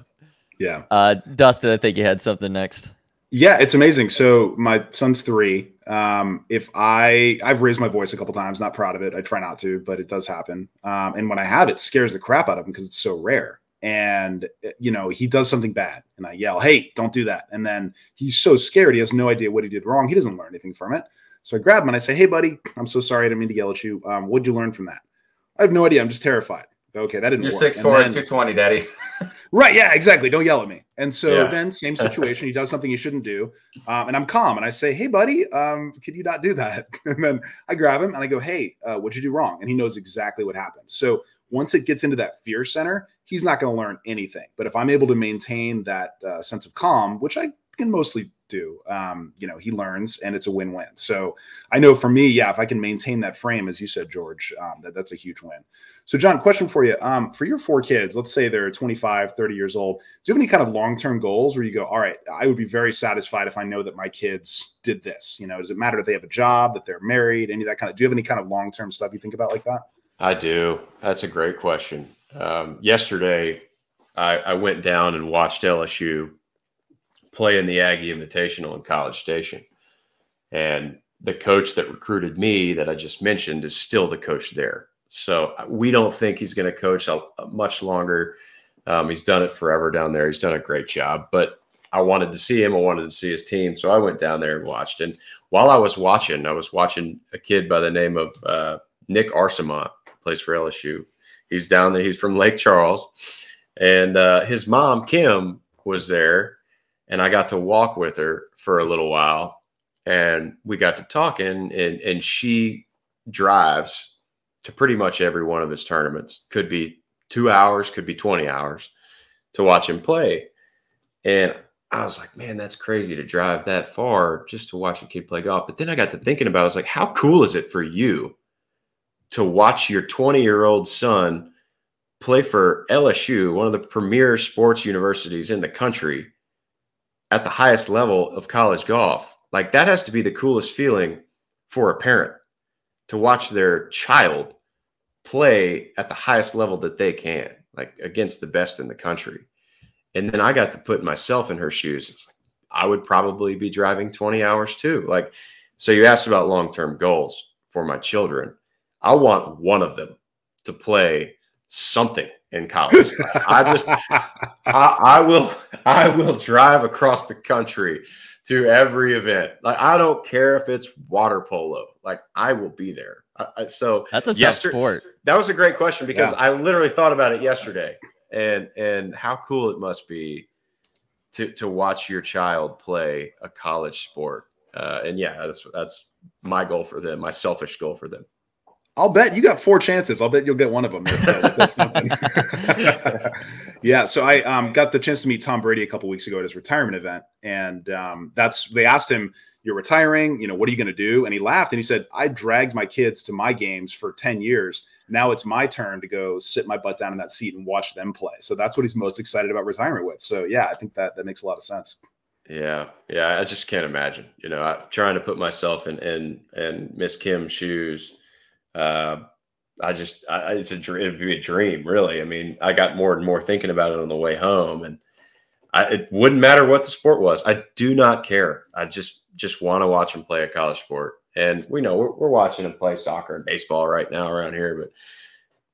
Yeah. Uh, Dustin, I think you had something next. Yeah, it's amazing. So my son's three. Um, if I I've raised my voice a couple times, not proud of it. I try not to, but it does happen. Um, and when I have, it scares the crap out of him because it's so rare. And uh, you know, he does something bad, and I yell, "Hey, don't do that!" And then he's so scared, he has no idea what he did wrong. He doesn't learn anything from it. So I grab him and I say, "Hey, buddy, I'm so sorry. I didn't mean to yell at you. Um, what'd you learn from that?" I have no idea. I'm just terrified. Okay, that didn't You're work. six And then- two twenty, daddy. Right. Yeah, exactly. Don't yell at me. And so Yeah. then, same situation. He does something he shouldn't do. Um, and I'm calm and I say, Hey, buddy, um, can you not do that? And then I grab him and I go, Hey, uh, what'd you do wrong? And he knows exactly what happened. So once it gets into that fear center, he's not going to learn anything. But if I'm able to maintain that uh, sense of calm, which I can mostly do, um, you know, he learns and it's a win win. So I know for me, yeah, if I can maintain that frame, as you said, George, um, that, that's a huge win. So, John, question for you. Um, for your four kids, let's say they're 25, 30 years old, do you have any kind of long term goals where you go, all right, I would be very satisfied if I know that my kids did this? You know, does it matter if they have a job, that they're married, any of that kind of, do you have any kind of long term stuff you think about like that? I do. That's a great question. Um, yesterday, I, I went down and watched LSU play in the Aggie Invitational in College Station. And the coach that recruited me that I just mentioned is still the coach there. So uh, we don't think he's going to coach a, a much longer. Um, he's done it forever down there. He's done a great job. But I wanted to see him. I wanted to see his team. So I went down there and watched. And while I was watching, I was watching a kid by the name of uh, Nick Arsamont, plays for LSU. He's down there. He's from Lake Charles. And uh, his mom, Kim, was there. And I got to walk with her for a little while. And we got to talking. And, and she drives to pretty much every one of his tournaments. Could be two hours, could be 20 hours to watch him play. And I was like, man, that's crazy to drive that far just to watch a kid play golf. But then I got to thinking about it. I was like, how cool is it for you to watch your 20 year old son play for LSU, one of the premier sports universities in the country, at the highest level of college golf? Like, that has to be the coolest feeling for a parent to watch their child play at the highest level that they can, like against the best in the country. And then I got to put myself in her shoes. It's like, I would probably be driving 20 hours too. Like, so you asked about long term goals for my children. I want one of them to play something in college. I just, I, I will, I will drive across the country to every event. Like, I don't care if it's water polo. Like, I will be there. I, I, so That's a tough sport. that was a great question because Yeah. I literally thought about it yesterday, and and how cool it must be to to watch your child play a college sport. Uh, and yeah, that's that's my goal for them, my selfish goal for them. I'll bet you got four chances. I'll bet you'll get one of them. Yeah. So I um, got the chance to meet Tom Brady a couple weeks ago at his retirement event, and um, that's they asked him, "You're retiring. You know, what are you going to do?" And he laughed and he said, "I dragged my kids to my games for ten years. Now it's my turn to go sit my butt down in that seat and watch them play." So that's what he's most excited about retirement with. So yeah, I think that that makes a lot of sense. Yeah, yeah, I just can't imagine. You know, I, trying to put myself in in in Miss Kim's shoes. Uh, I just, I, it's a. It'd be a dream, really. I mean, I got more and more thinking about it on the way home, and I, it wouldn't matter what the sport was. I do not care. I just, just want to watch them play a college sport. And we know we're, we're watching them play soccer and baseball right now around here, but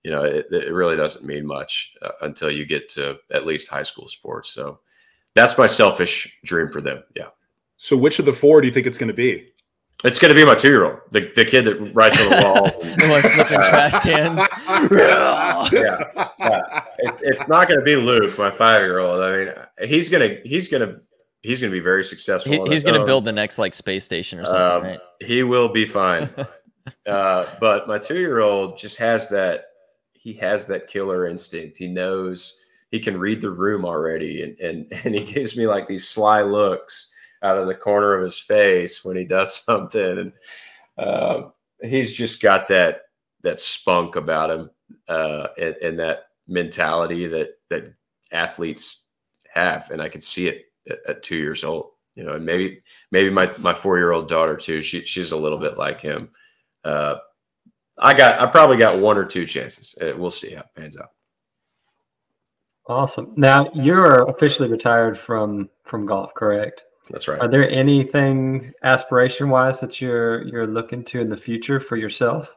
you know, it, it really doesn't mean much uh, until you get to at least high school sports. So that's my selfish dream for them. Yeah. So which of the four do you think it's going to be? It's going to be my two year old, the, the kid that writes on the wall. the one flipping trash cans. yeah, yeah. It, it's not going to be Luke, my five year old. I mean, he's gonna he's gonna he's gonna be very successful. He, he's going to own. build the next like space station or something, Um, right? He will be fine. uh, but my two year old just has that he has that killer instinct. He knows he can read the room already, and and and he gives me like these sly looks out of the corner of his face when he does something, and uh, he's just got that that spunk about him uh, and, and that mentality that that athletes have, and I could see it at, at two years old. You know, and maybe maybe my my four year old daughter too. She she's a little bit like him. Uh, I got I probably got one or two chances. Uh, we'll see how it pans out. Awesome. Now you're officially retired from from golf, correct? That's right. Are there anything aspiration wise that you're you're looking to in the future for yourself?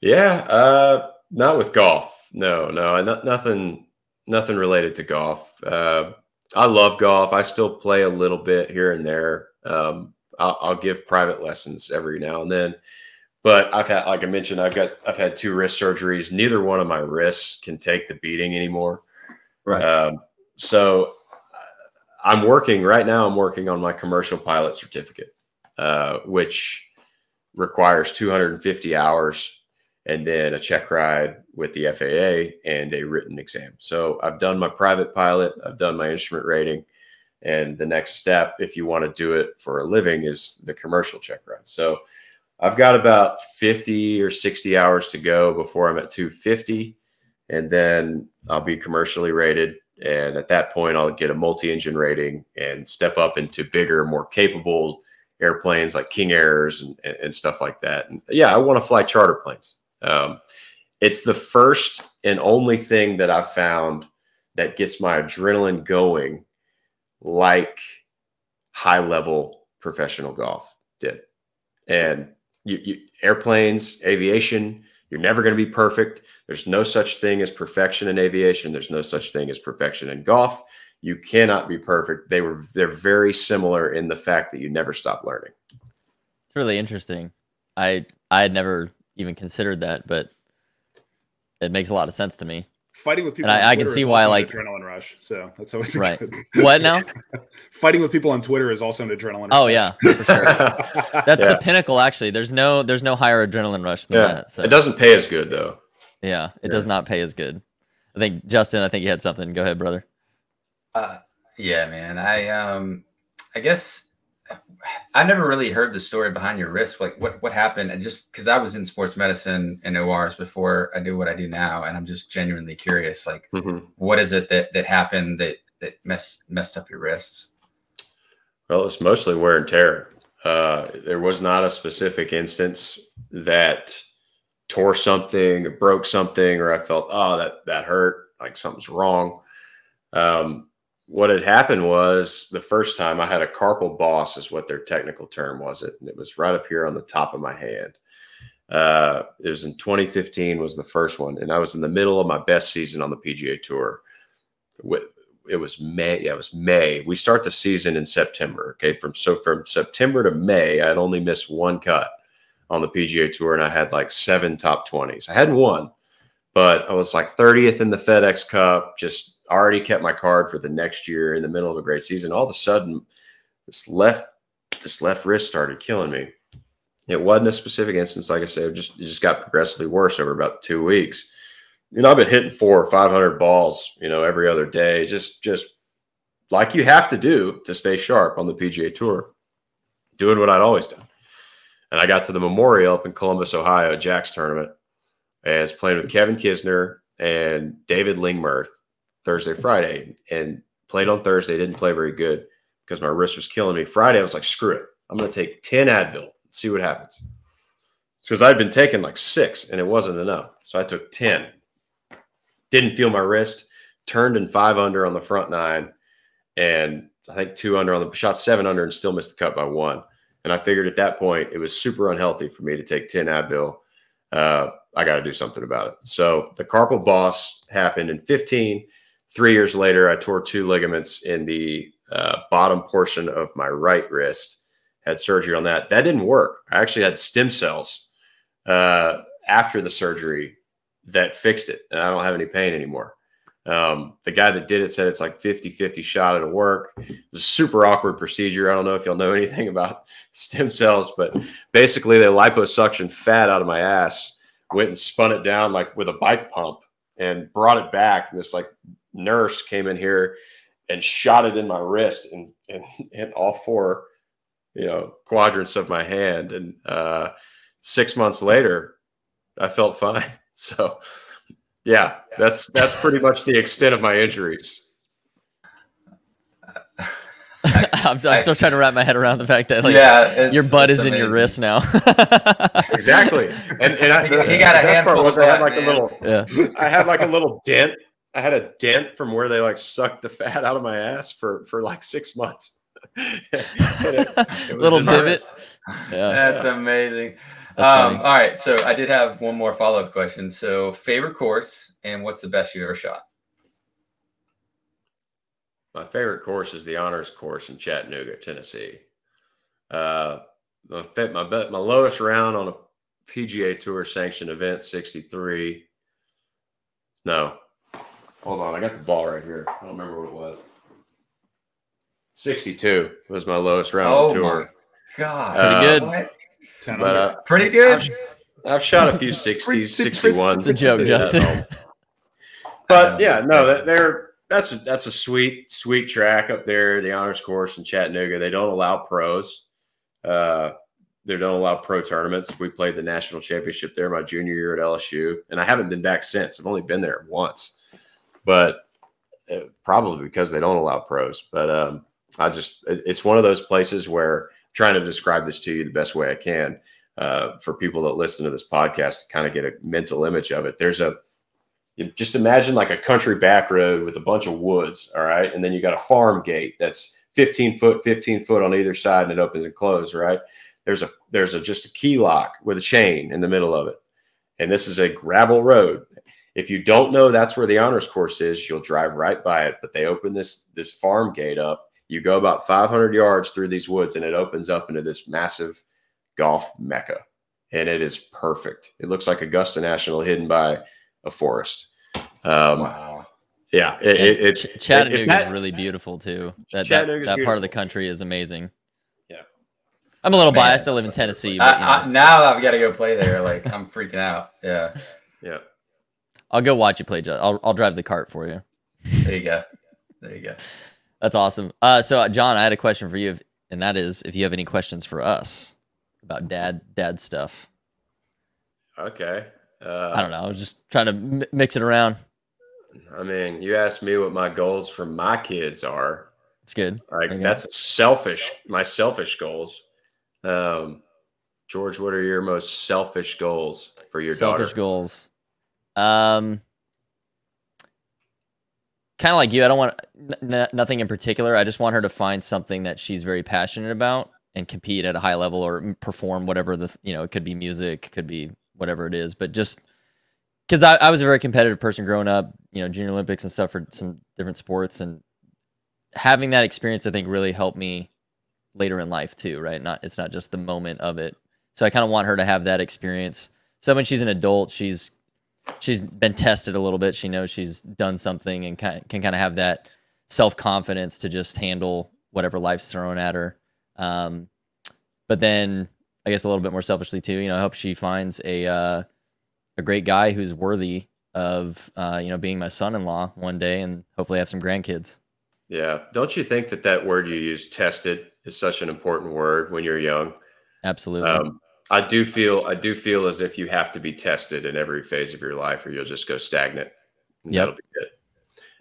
Yeah, uh, not with golf. No, no, not, nothing, nothing related to golf. Uh, I love golf. I still play a little bit here and there. Um, I'll, I'll give private lessons every now and then, but I've had, like I mentioned, I've got, I've had two wrist surgeries. Neither one of my wrists can take the beating anymore. Right. Um, so I'm working right now. I'm working on my commercial pilot certificate, uh, which requires 250 hours and then a check ride with the FAA and a written exam. So I've done my private pilot, I've done my instrument rating, and the next step, if you want to do it for a living, is the commercial check ride. So I've got about 50 or 60 hours to go before I'm at 250, and then I'll be commercially rated. And at that point, I'll get a multi engine rating and step up into bigger, more capable airplanes like King Airs and, and stuff like that. And yeah, I want to fly charter planes. Um, it's the first and only thing that I've found that gets my adrenaline going like high level professional golf did. And you, you, airplanes, aviation, you're never going to be perfect. There's no such thing as perfection in aviation. There's no such thing as perfection in golf. You cannot be perfect. They were they're very similar in the fact that you never stop learning. It's really interesting. I I had never even considered that, but it makes a lot of sense to me. Fighting with people, And on I- I can see is why, also like- adrenaline rush. So that's always a Right. good- What now? Fighting with people on Twitter is also an adrenaline. Oh rush. yeah, for sure. That's Yeah. the pinnacle. Actually, there's no there's no higher adrenaline rush than Yeah, that. So it doesn't pay as good though. yeah, it Yeah. does not pay as good. I think Justin. I think you had something. Go ahead, brother. Uh, yeah, man. I um, I guess I never really heard the story behind your wrist. Like what what happened? And just because I was in sports medicine and ORs before I do what I do now, and I'm just genuinely curious. Like, what is it that that happened that that messed messed up your wrists? Well, it's mostly wear and tear. Uh, there was not a specific instance that tore something, or broke something, or I felt, oh, that that hurt, like something's wrong. Um, what had happened was the first time I had a carpal boss, is what their technical term was. It and it was right up here on the top of my hand. Uh, it was in 2015 was the first one, and I was in the middle of my best season on the PGA Tour. It was May. Yeah, it was May. We start the season in September. Okay, from so from September to May, I had only missed one cut on the PGA Tour, and I had like seven top twenties. I hadn't won, but I was like 30th in the FedEx Cup. Just already kept my card for the next year in the middle of a great season. All of a sudden, this left this left wrist started killing me. It wasn't a specific instance, like I said. It just it just got progressively worse over about two weeks you know, I've been hitting four or five hundred balls, you know, every other day, just just like you have to do to stay sharp on the PGA Tour, doing what I'd always done. And I got to the Memorial up in Columbus, Ohio, Jack's tournament, and was playing with Kevin Kisner and David Lingmerth Thursday, Friday, and played on Thursday. Didn't play very good because my wrist was killing me. Friday, I was like, screw it, I'm going to take ten Advil, see what happens. Because I'd been taking like six and it wasn't enough, so I took ten didn't feel my wrist, turned in five under on the front nine, and I think two under on the shot seven under and still missed the cut by one. And I figured at that point it was super unhealthy for me to take 10 Advil. Uh, I got to do something about it. So the carpal boss happened in 15. Three years later, I tore two ligaments in the uh, bottom portion of my right wrist. Had surgery on that. That didn't work. I actually had stem cells uh, after the surgery that fixed it, and I don't have any pain anymore. Um, the guy that did it said it's like 50 50 shot it'll work. It was a super awkward procedure. I don't know if y'all know anything about stem cells, but basically, they liposuction fat out of my ass, went and spun it down like with a bike pump and brought it back. And this like nurse came in here and shot it in my wrist and, and, and all four, you know, quadrants of my hand. And uh, six months later, I felt fine. So, yeah, that's that's pretty much the extent of my injuries. I'm, I'm still trying to wrap my head around the fact that like yeah, your butt it's is in your wrist now. Exactly, and and I, He- the, he got a the best part handful was of I had butt, like a little, yeah. I had like a little dent. I had a dent from where they like sucked the fat out of my ass for for like six months. It- it Little divot. Yeah. That's amazing. That's um, all right, so I did have one more follow up question. So, favorite course and what's the best you ever shot? My favorite course is the honors course in Chattanooga, Tennessee. Uh, my fa- my bet my lowest round on a PGA Tour sanctioned event, sixty three. No, hold on, I got the ball right here. I don't remember what it was. Sixty two was my lowest round on Oh the tour. my God. Pretty good. What? But uh, Pretty good. I've, I've shot a few 60s, Pretty- 61s. It's a joke, Justin. But yeah, no, that they're that's a, that's a sweet sweet track up there, the honors course in Chattanooga. They don't allow pros. Uh, they don't allow pro tournaments. We played the national championship there my junior year at LSU, and I haven't been back since. I've only been there once, but uh, probably because they don't allow pros. But um, I just it- it's one of those places where I'm trying to describe this to you the best way I can uh, for people that listen to this podcast to kind of get a mental image of it. There's a just imagine like a country back road with a bunch of woods, all right, and then you got a farm gate that's 15 foot, 15 foot on either side, and it opens and closes, right? There's a there's a just a key lock with a chain in the middle of it, and this is a gravel road. If you don't know that's where the honors course is, you'll drive right by it. But they open this this farm gate up. You go about 500 yards through these woods, and it opens up into this massive golf mecca, and it is perfect. It looks like Augusta National hidden by a forest. Um, Wow. Yeah, it, it, it, Ch- Chattanooga if that- is really beautiful too. That that, Chattanooga's that part of the country is amazing. Yeah. I'm a little Man. biased. I live in Tennessee, but you know, I, I, now I've got to go play there. Like I'm freaking out. Yeah. yeah. I'll go watch you play. Ju- I'll I'll drive the cart for you. There you go. There you go. That's awesome. Uh, so uh, John, I had a question for you, if- and that is if you have any questions for us about dad dad stuff. Okay. Uh, I don't know. I was just trying to m- mix it around. I mean, you asked me what my goals for my kids are. It's good. Like Okay. that's selfish. My selfish goals. Um, George, what are your most selfish goals for your Selfish daughter? Selfish goals. Um, kind of like you. I don't want n- nothing in particular. I just want her to find something that she's very passionate about and compete at a high level or perform whatever the you know. It could be music, could be whatever it is, but just because I, I was a very competitive person growing up, you know, junior Olympics and stuff for some different sports, and having that experience, I think, really helped me later in life too. Right? Not it's not just the moment of it. So I kind of want her to have that experience. So when she's an adult, she's she's been tested a little bit. She knows she's done something and kind can kind of have that self confidence to just handle whatever life's thrown at her. Um, but then I guess a little bit more selfishly too. You know, I hope she finds a uh, a great guy who's worthy of uh, you know being my son-in-law one day and hopefully have some grandkids. Yeah. Don't you think that that word you use, tested, is such an important word when you're young? Absolutely. Um, I do feel I do feel as if you have to be tested in every phase of your life, or you'll just go stagnant. Yeah, Yep. That'll be it.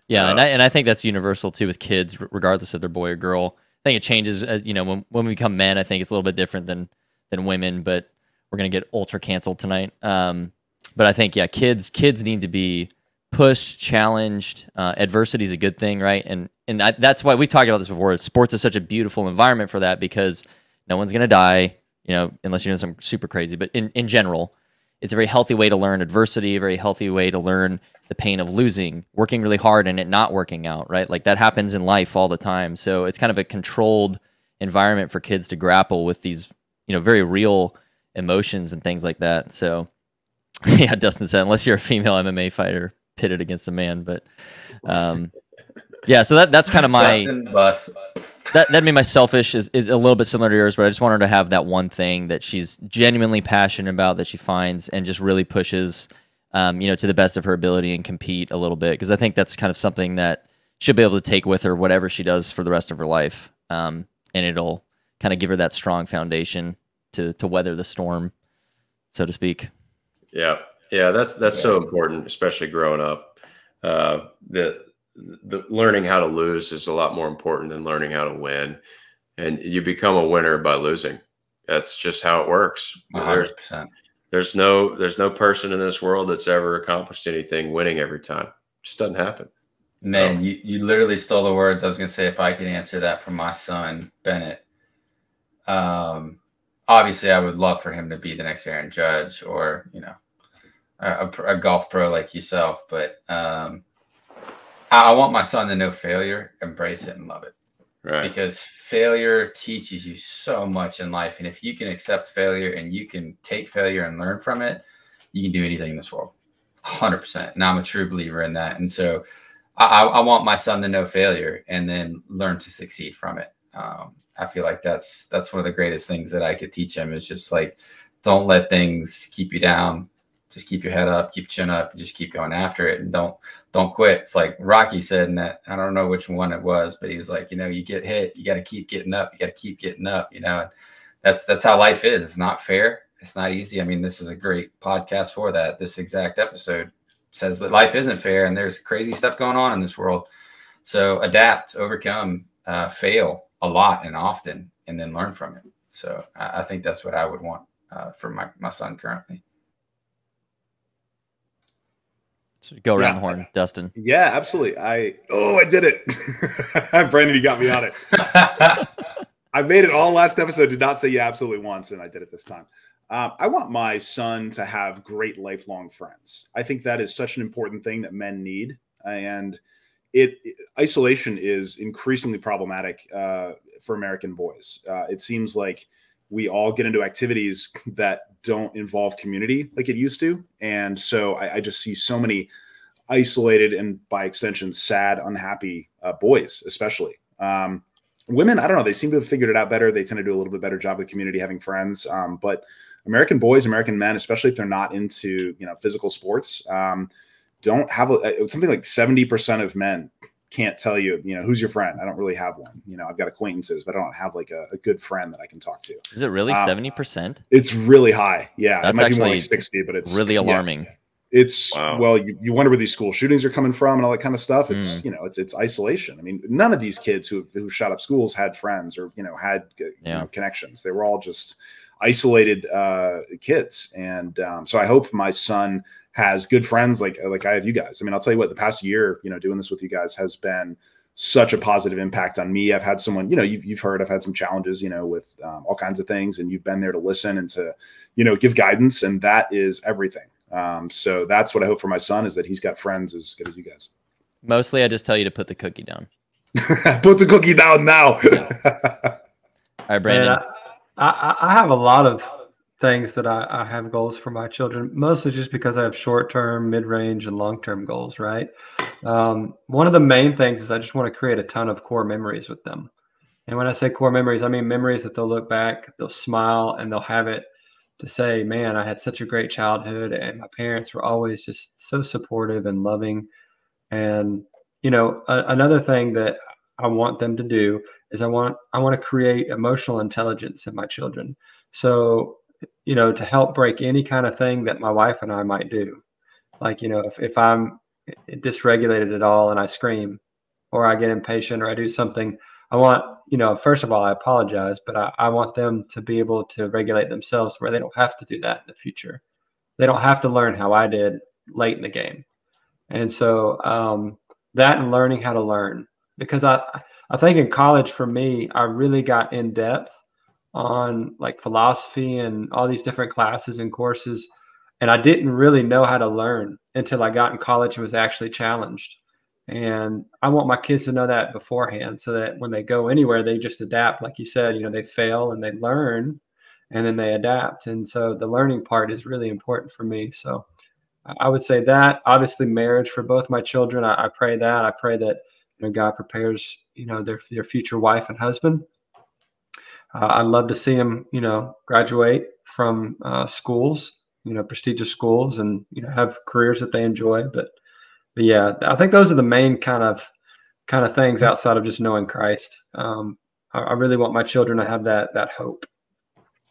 Yeah, and Uh, I, and I think that's universal too with kids, regardless of they're boy or girl. I think it changes as you know when when we become men. I think it's a little bit different than than women, but we're gonna get ultra canceled tonight. Um, but I think yeah, kids kids need to be pushed, challenged. Uh, adversity is a good thing, right? And and I, that's why we talked about this before. Sports is such a beautiful environment for that because no one's gonna die, you know, unless you're doing something super crazy. But in in general, it's a very healthy way to learn adversity, a very healthy way to learn the pain of losing, working really hard and it not working out, right? Like that happens in life all the time. So it's kind of a controlled environment for kids to grapple with these, you know, very real emotions and things like that. So yeah, Dustin said, unless you're a female MMA fighter pitted against a man, but um, yeah, so that that's kind of my Dustin bus. That that made my selfish is, is a little bit similar to yours, but I just want her to have that one thing that she's genuinely passionate about that she finds and just really pushes um, you know, to the best of her ability and compete a little bit because I think that's kind of something that she'll be able to take with her whatever she does for the rest of her life, um, and it'll kind of give her that strong foundation to to weather the storm, so to speak. Yeah, yeah, that's that's so important, especially growing up. Uh, the the learning how to lose is a lot more important than learning how to win, and you become a winner by losing. That's just how it works. 100% there's no there's no person in this world that's ever accomplished anything winning every time. It just doesn't happen. Man, so. you, you literally stole the words I was gonna say if I could answer that from my son Bennett. Um obviously I would love for him to be the next Aaron Judge or, you know, a, a golf pro like yourself, but um I, want my son to know failure, embrace it and love it. Right. Because failure teaches you so much in life. And if you can accept failure and you can take failure and learn from it, you can do anything in this world. 100%. And I'm a true believer in that. And so I, I want my son to know failure and then learn to succeed from it. Um, I feel like that's that's one of the greatest things that I could teach him is just like don't let things keep you down just keep your head up, keep chin up, and just keep going after it, and don't don't quit. It's like Rocky said in that I don't know which one it was, but he was like, you know, you get hit, you got to keep getting up, you got to keep getting up. You know, that's that's how life is. It's not fair. It's not easy. I mean, this is a great podcast for that. This exact episode says that life isn't fair, and there's crazy stuff going on in this world. So adapt, overcome, uh, fail a lot and often, and then learn from it. So I, I think that's what I would want uh, for my my son currently. So go around yeah. the horn, Dustin. Yeah, absolutely. I oh, I did it. Brandon, you got me on it. I made it all last episode. Did not say yeah, absolutely once, and I did it this time. Um, I want my son to have great lifelong friends. I think that is such an important thing that men need, and it, it isolation is increasingly problematic uh, for American boys. Uh, it seems like we all get into activities that don't involve community like it used to. And so I, I just see so many isolated and by extension, sad, unhappy uh, boys, especially. Um, women, I don't know, they seem to have figured it out better. They tend to do a little bit better job with community, having friends. Um, but American boys, American men, especially if they're not into, you know, physical sports, um, don't have a, something like 70% of men can't tell you, you know, who's your friend. I don't really have one. You know, I've got acquaintances, but I don't have like a, a good friend that I can talk to. Is it really um, seventy um, percent? It's really high. Yeah, that's actually like sixty, but it's really alarming. Yeah. It's wow. well, you, you wonder where these school shootings are coming from and all that kind of stuff. It's mm. you know, it's it's isolation. I mean, none of these kids who who shot up schools had friends or you know had you yeah. know, connections. They were all just isolated uh, kids, and um, so I hope my son has good friends like like I have you guys. I mean, I'll tell you what, the past year, you know, doing this with you guys has been such a positive impact on me. I've had someone, you know, you've, you've heard I've had some challenges, you know, with um, all kinds of things, and you've been there to listen and to, you know, give guidance, and that is everything. Um, so that's what I hope for my son is that he's got friends as good as you guys. Mostly, I just tell you to put the cookie down. put the cookie down now. yeah. All right, Brandon. Man, I, I, I have a lot of things that I, I, have goals for my children, mostly just because I have short term, mid range, and long term goals, right? Um, one of the main things is I just want to create a ton of core memories with them. And when I say core memories, I mean memories that they'll look back, they'll smile, and they'll have it to say, man, I had such a great childhood, and my parents were always just so supportive and loving. And, you know, a, another thing that I want them to do is I want I want to create emotional intelligence in my children. So you know, to help break any kind of thing that my wife and I might do. Like, you know, if, if I'm dysregulated at all and I scream or I get impatient or I do something, I want, you know, first of all, I apologize, but I, I want them to be able to regulate themselves where they don't have to do that in the future. They don't have to learn how I did late in the game. And so um, that and learning how to learn, because I, I think in college for me, I really got in depth on like philosophy and all these different classes and courses and I didn't really know how to learn until I got in college and was actually challenged. And I want my kids to know that beforehand so that when they go anywhere, they just adapt. Like you said, you know, they fail and they learn and then they adapt. And so the learning part is really important for me. So I would say that obviously marriage for both my children. I, I pray that I pray that you know God prepares you know their their future wife and husband. Uh, I'd love to see them you know graduate from uh, schools, you know prestigious schools, and you know have careers that they enjoy. But but yeah, I think those are the main kind of kind of things outside of just knowing Christ. Um, I, I really want my children to have that that hope.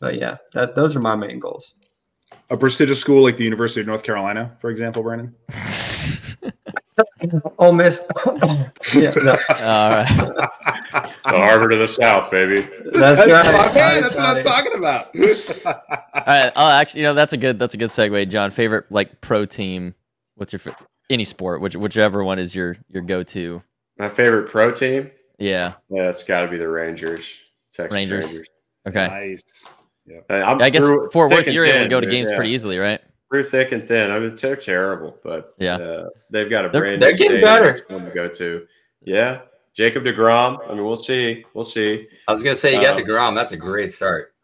But yeah, that those are my main goals a prestigious school like the University of North Carolina, for example, Brandon? Ole Miss. yeah, no. All right. the Harvard of the South, baby. That's, that's right. Man, that's what I'm talking about. All right. I'll actually, you know, that's a good that's a good segue, John. Favorite like pro team? What's your any sport, which whichever one is your your go to? My favorite pro team. Yeah. Yeah, it's got to be the Rangers. Texas Rangers. Rangers. Okay. Nice. Yeah, I guess Fort Worth, you're able to go to games yeah. pretty easily, right? Through thick and thin. I mean, they're terrible, but yeah, uh, they've got a they're, brand. They're getting better. One to go to. Yeah, Jacob Degrom. I mean, we'll see. We'll see. I was gonna say you got um, Degrom. That's a great start.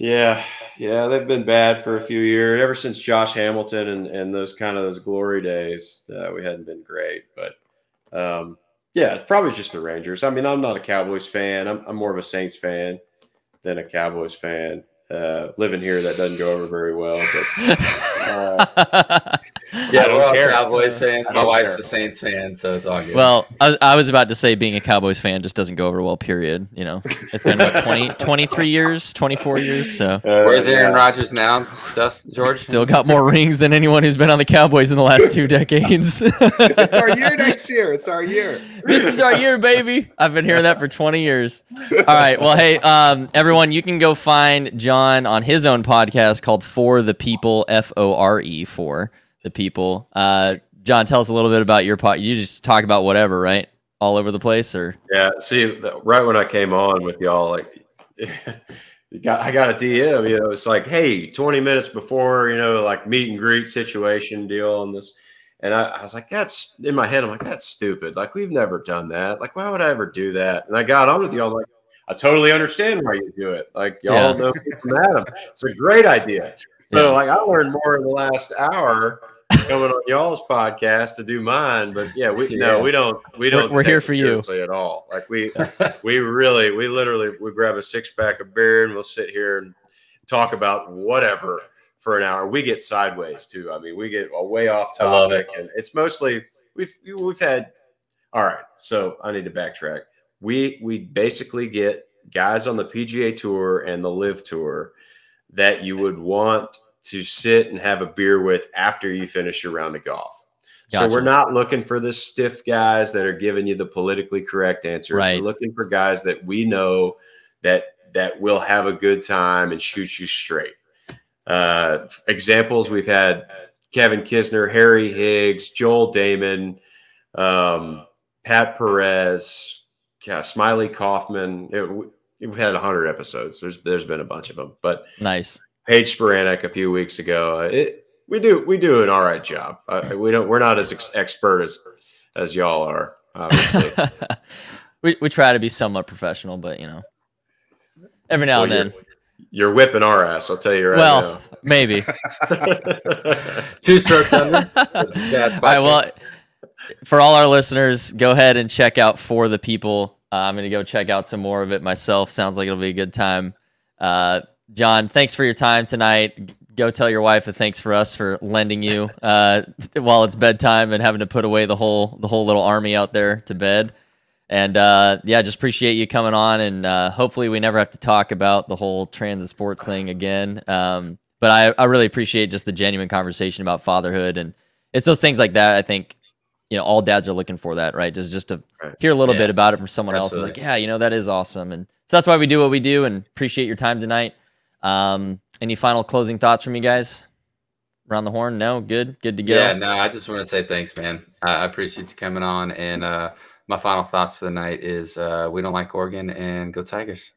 Yeah, yeah, they've been bad for a few years. Ever since Josh Hamilton and, and those kind of those glory days, uh, we hadn't been great. But um, yeah, probably just the Rangers. I mean, I'm not a Cowboys fan. I'm, I'm more of a Saints fan than a Cowboys fan uh, living here that doesn't go over very well. But uh, yeah, we're all care. Cowboys fans. My wife's care. a Saints fan, so it's all good. Well, I, I, was about to say being a Cowboys fan just doesn't go over well. Period. You know, it's been what 20, 23 years, twenty four years. So uh, where's Aaron yeah. Rodgers now? Dust George still got more rings than anyone who's been on the Cowboys in the last two decades. it's our year next year. It's our year. This is our year, baby. I've been hearing that for twenty years. All right. Well, hey, um, everyone, you can go find John on his own podcast called Fore the People. F O R E for the people. Uh, John, tell us a little bit about your pod. You just talk about whatever, right? All over the place, or yeah. See, right when I came on with y'all, like, you got I got a DM. You know, it's like, hey, twenty minutes before, you know, like meet and greet situation deal on this. And I, I, was like, that's in my head. I'm like, that's stupid. Like, we've never done that. Like, why would I ever do that? And I got on with y'all. Like, I totally understand why you do it. Like, y'all yeah. know from Adam. It's a great idea. So yeah. like I learned more in the last hour coming on y'all's podcast to do mine. But yeah, we yeah. no, we don't we don't we're, we're here for you at all. Like we we really we literally we grab a six pack of beer and we'll sit here and talk about whatever for an hour. We get sideways too. I mean, we get way off topic, it. and it's mostly we've we've had. All right, so I need to backtrack. We we basically get guys on the PGA Tour and the LIV Tour that you would want to sit and have a beer with after you finish your round of golf. Gotcha. So we're not looking for the stiff guys that are giving you the politically correct answers. Right. We're looking for guys that we know that that will have a good time and shoot you straight. Uh, examples we've had Kevin Kisner, Harry Higgs, Joel Dahmen, um, Pat Perez, yeah, Smylie Kaufman. It, we've had 100 episodes. There's there's been a bunch of them, but nice. Paige Spiranac a few weeks ago. It, we do we do an all right job. Uh, we don't we're not as ex- expert as as y'all are. Obviously, we we try to be somewhat professional, but you know, every now well, and then. You're, you're, whipping our ass. I'll tell you right well, now. maybe two strokes under. Yeah, all right. Well, for all our listeners, go ahead and check out for the people uh, I'm going to go check out some more of it myself. Sounds like it'll be a good time. Uh, John, thanks for your time tonight. Go tell your wife a thanks for us for lending you uh, while it's bedtime and having to put away the whole the whole little army out there to bed. And uh, yeah, just appreciate you coming on. And uh, hopefully, we never have to talk about the whole transit sports thing again. Um, but I, I really appreciate just the genuine conversation about fatherhood and it's those things like that. I think you know all dads are looking for that right just just to right. hear a little yeah. bit about it from someone Absolutely. else like yeah you know that is awesome and so that's why we do what we do and appreciate your time tonight um any final closing thoughts from you guys? Around the horn? No? Good? Good to go? Yeah no i just want to say thanks man. I appreciate you coming on and uh my final thoughts for the night is uh we don't like oregon and go tigers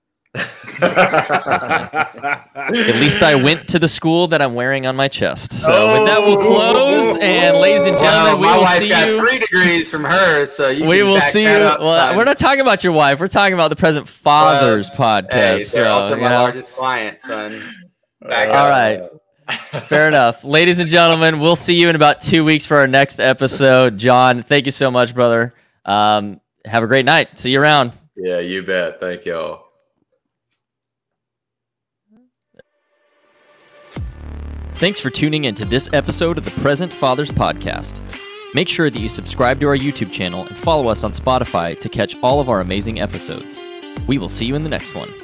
At least I went to the school that I'm wearing on my chest. So with that, we'll close. And ladies and gentlemen, Well, we my will wife see got you. three degrees from her, so you We can will back see you. that up, Well, son. we're not talking about your wife. We're talking about the present father's podcast. Hey, so, also you my know. largest client, son. Back All up. right. Fair enough. Ladies and gentlemen, we'll see you in about two weeks for our next episode. John, thank you so much, brother. Um, have a great night. See you around. Yeah, you bet. Thank y'all. Thanks for tuning in to this episode of the Present Fathers Podcast. Make sure that you subscribe to our YouTube channel and follow us on Spotify to catch all of our amazing episodes. We will see you in the next one.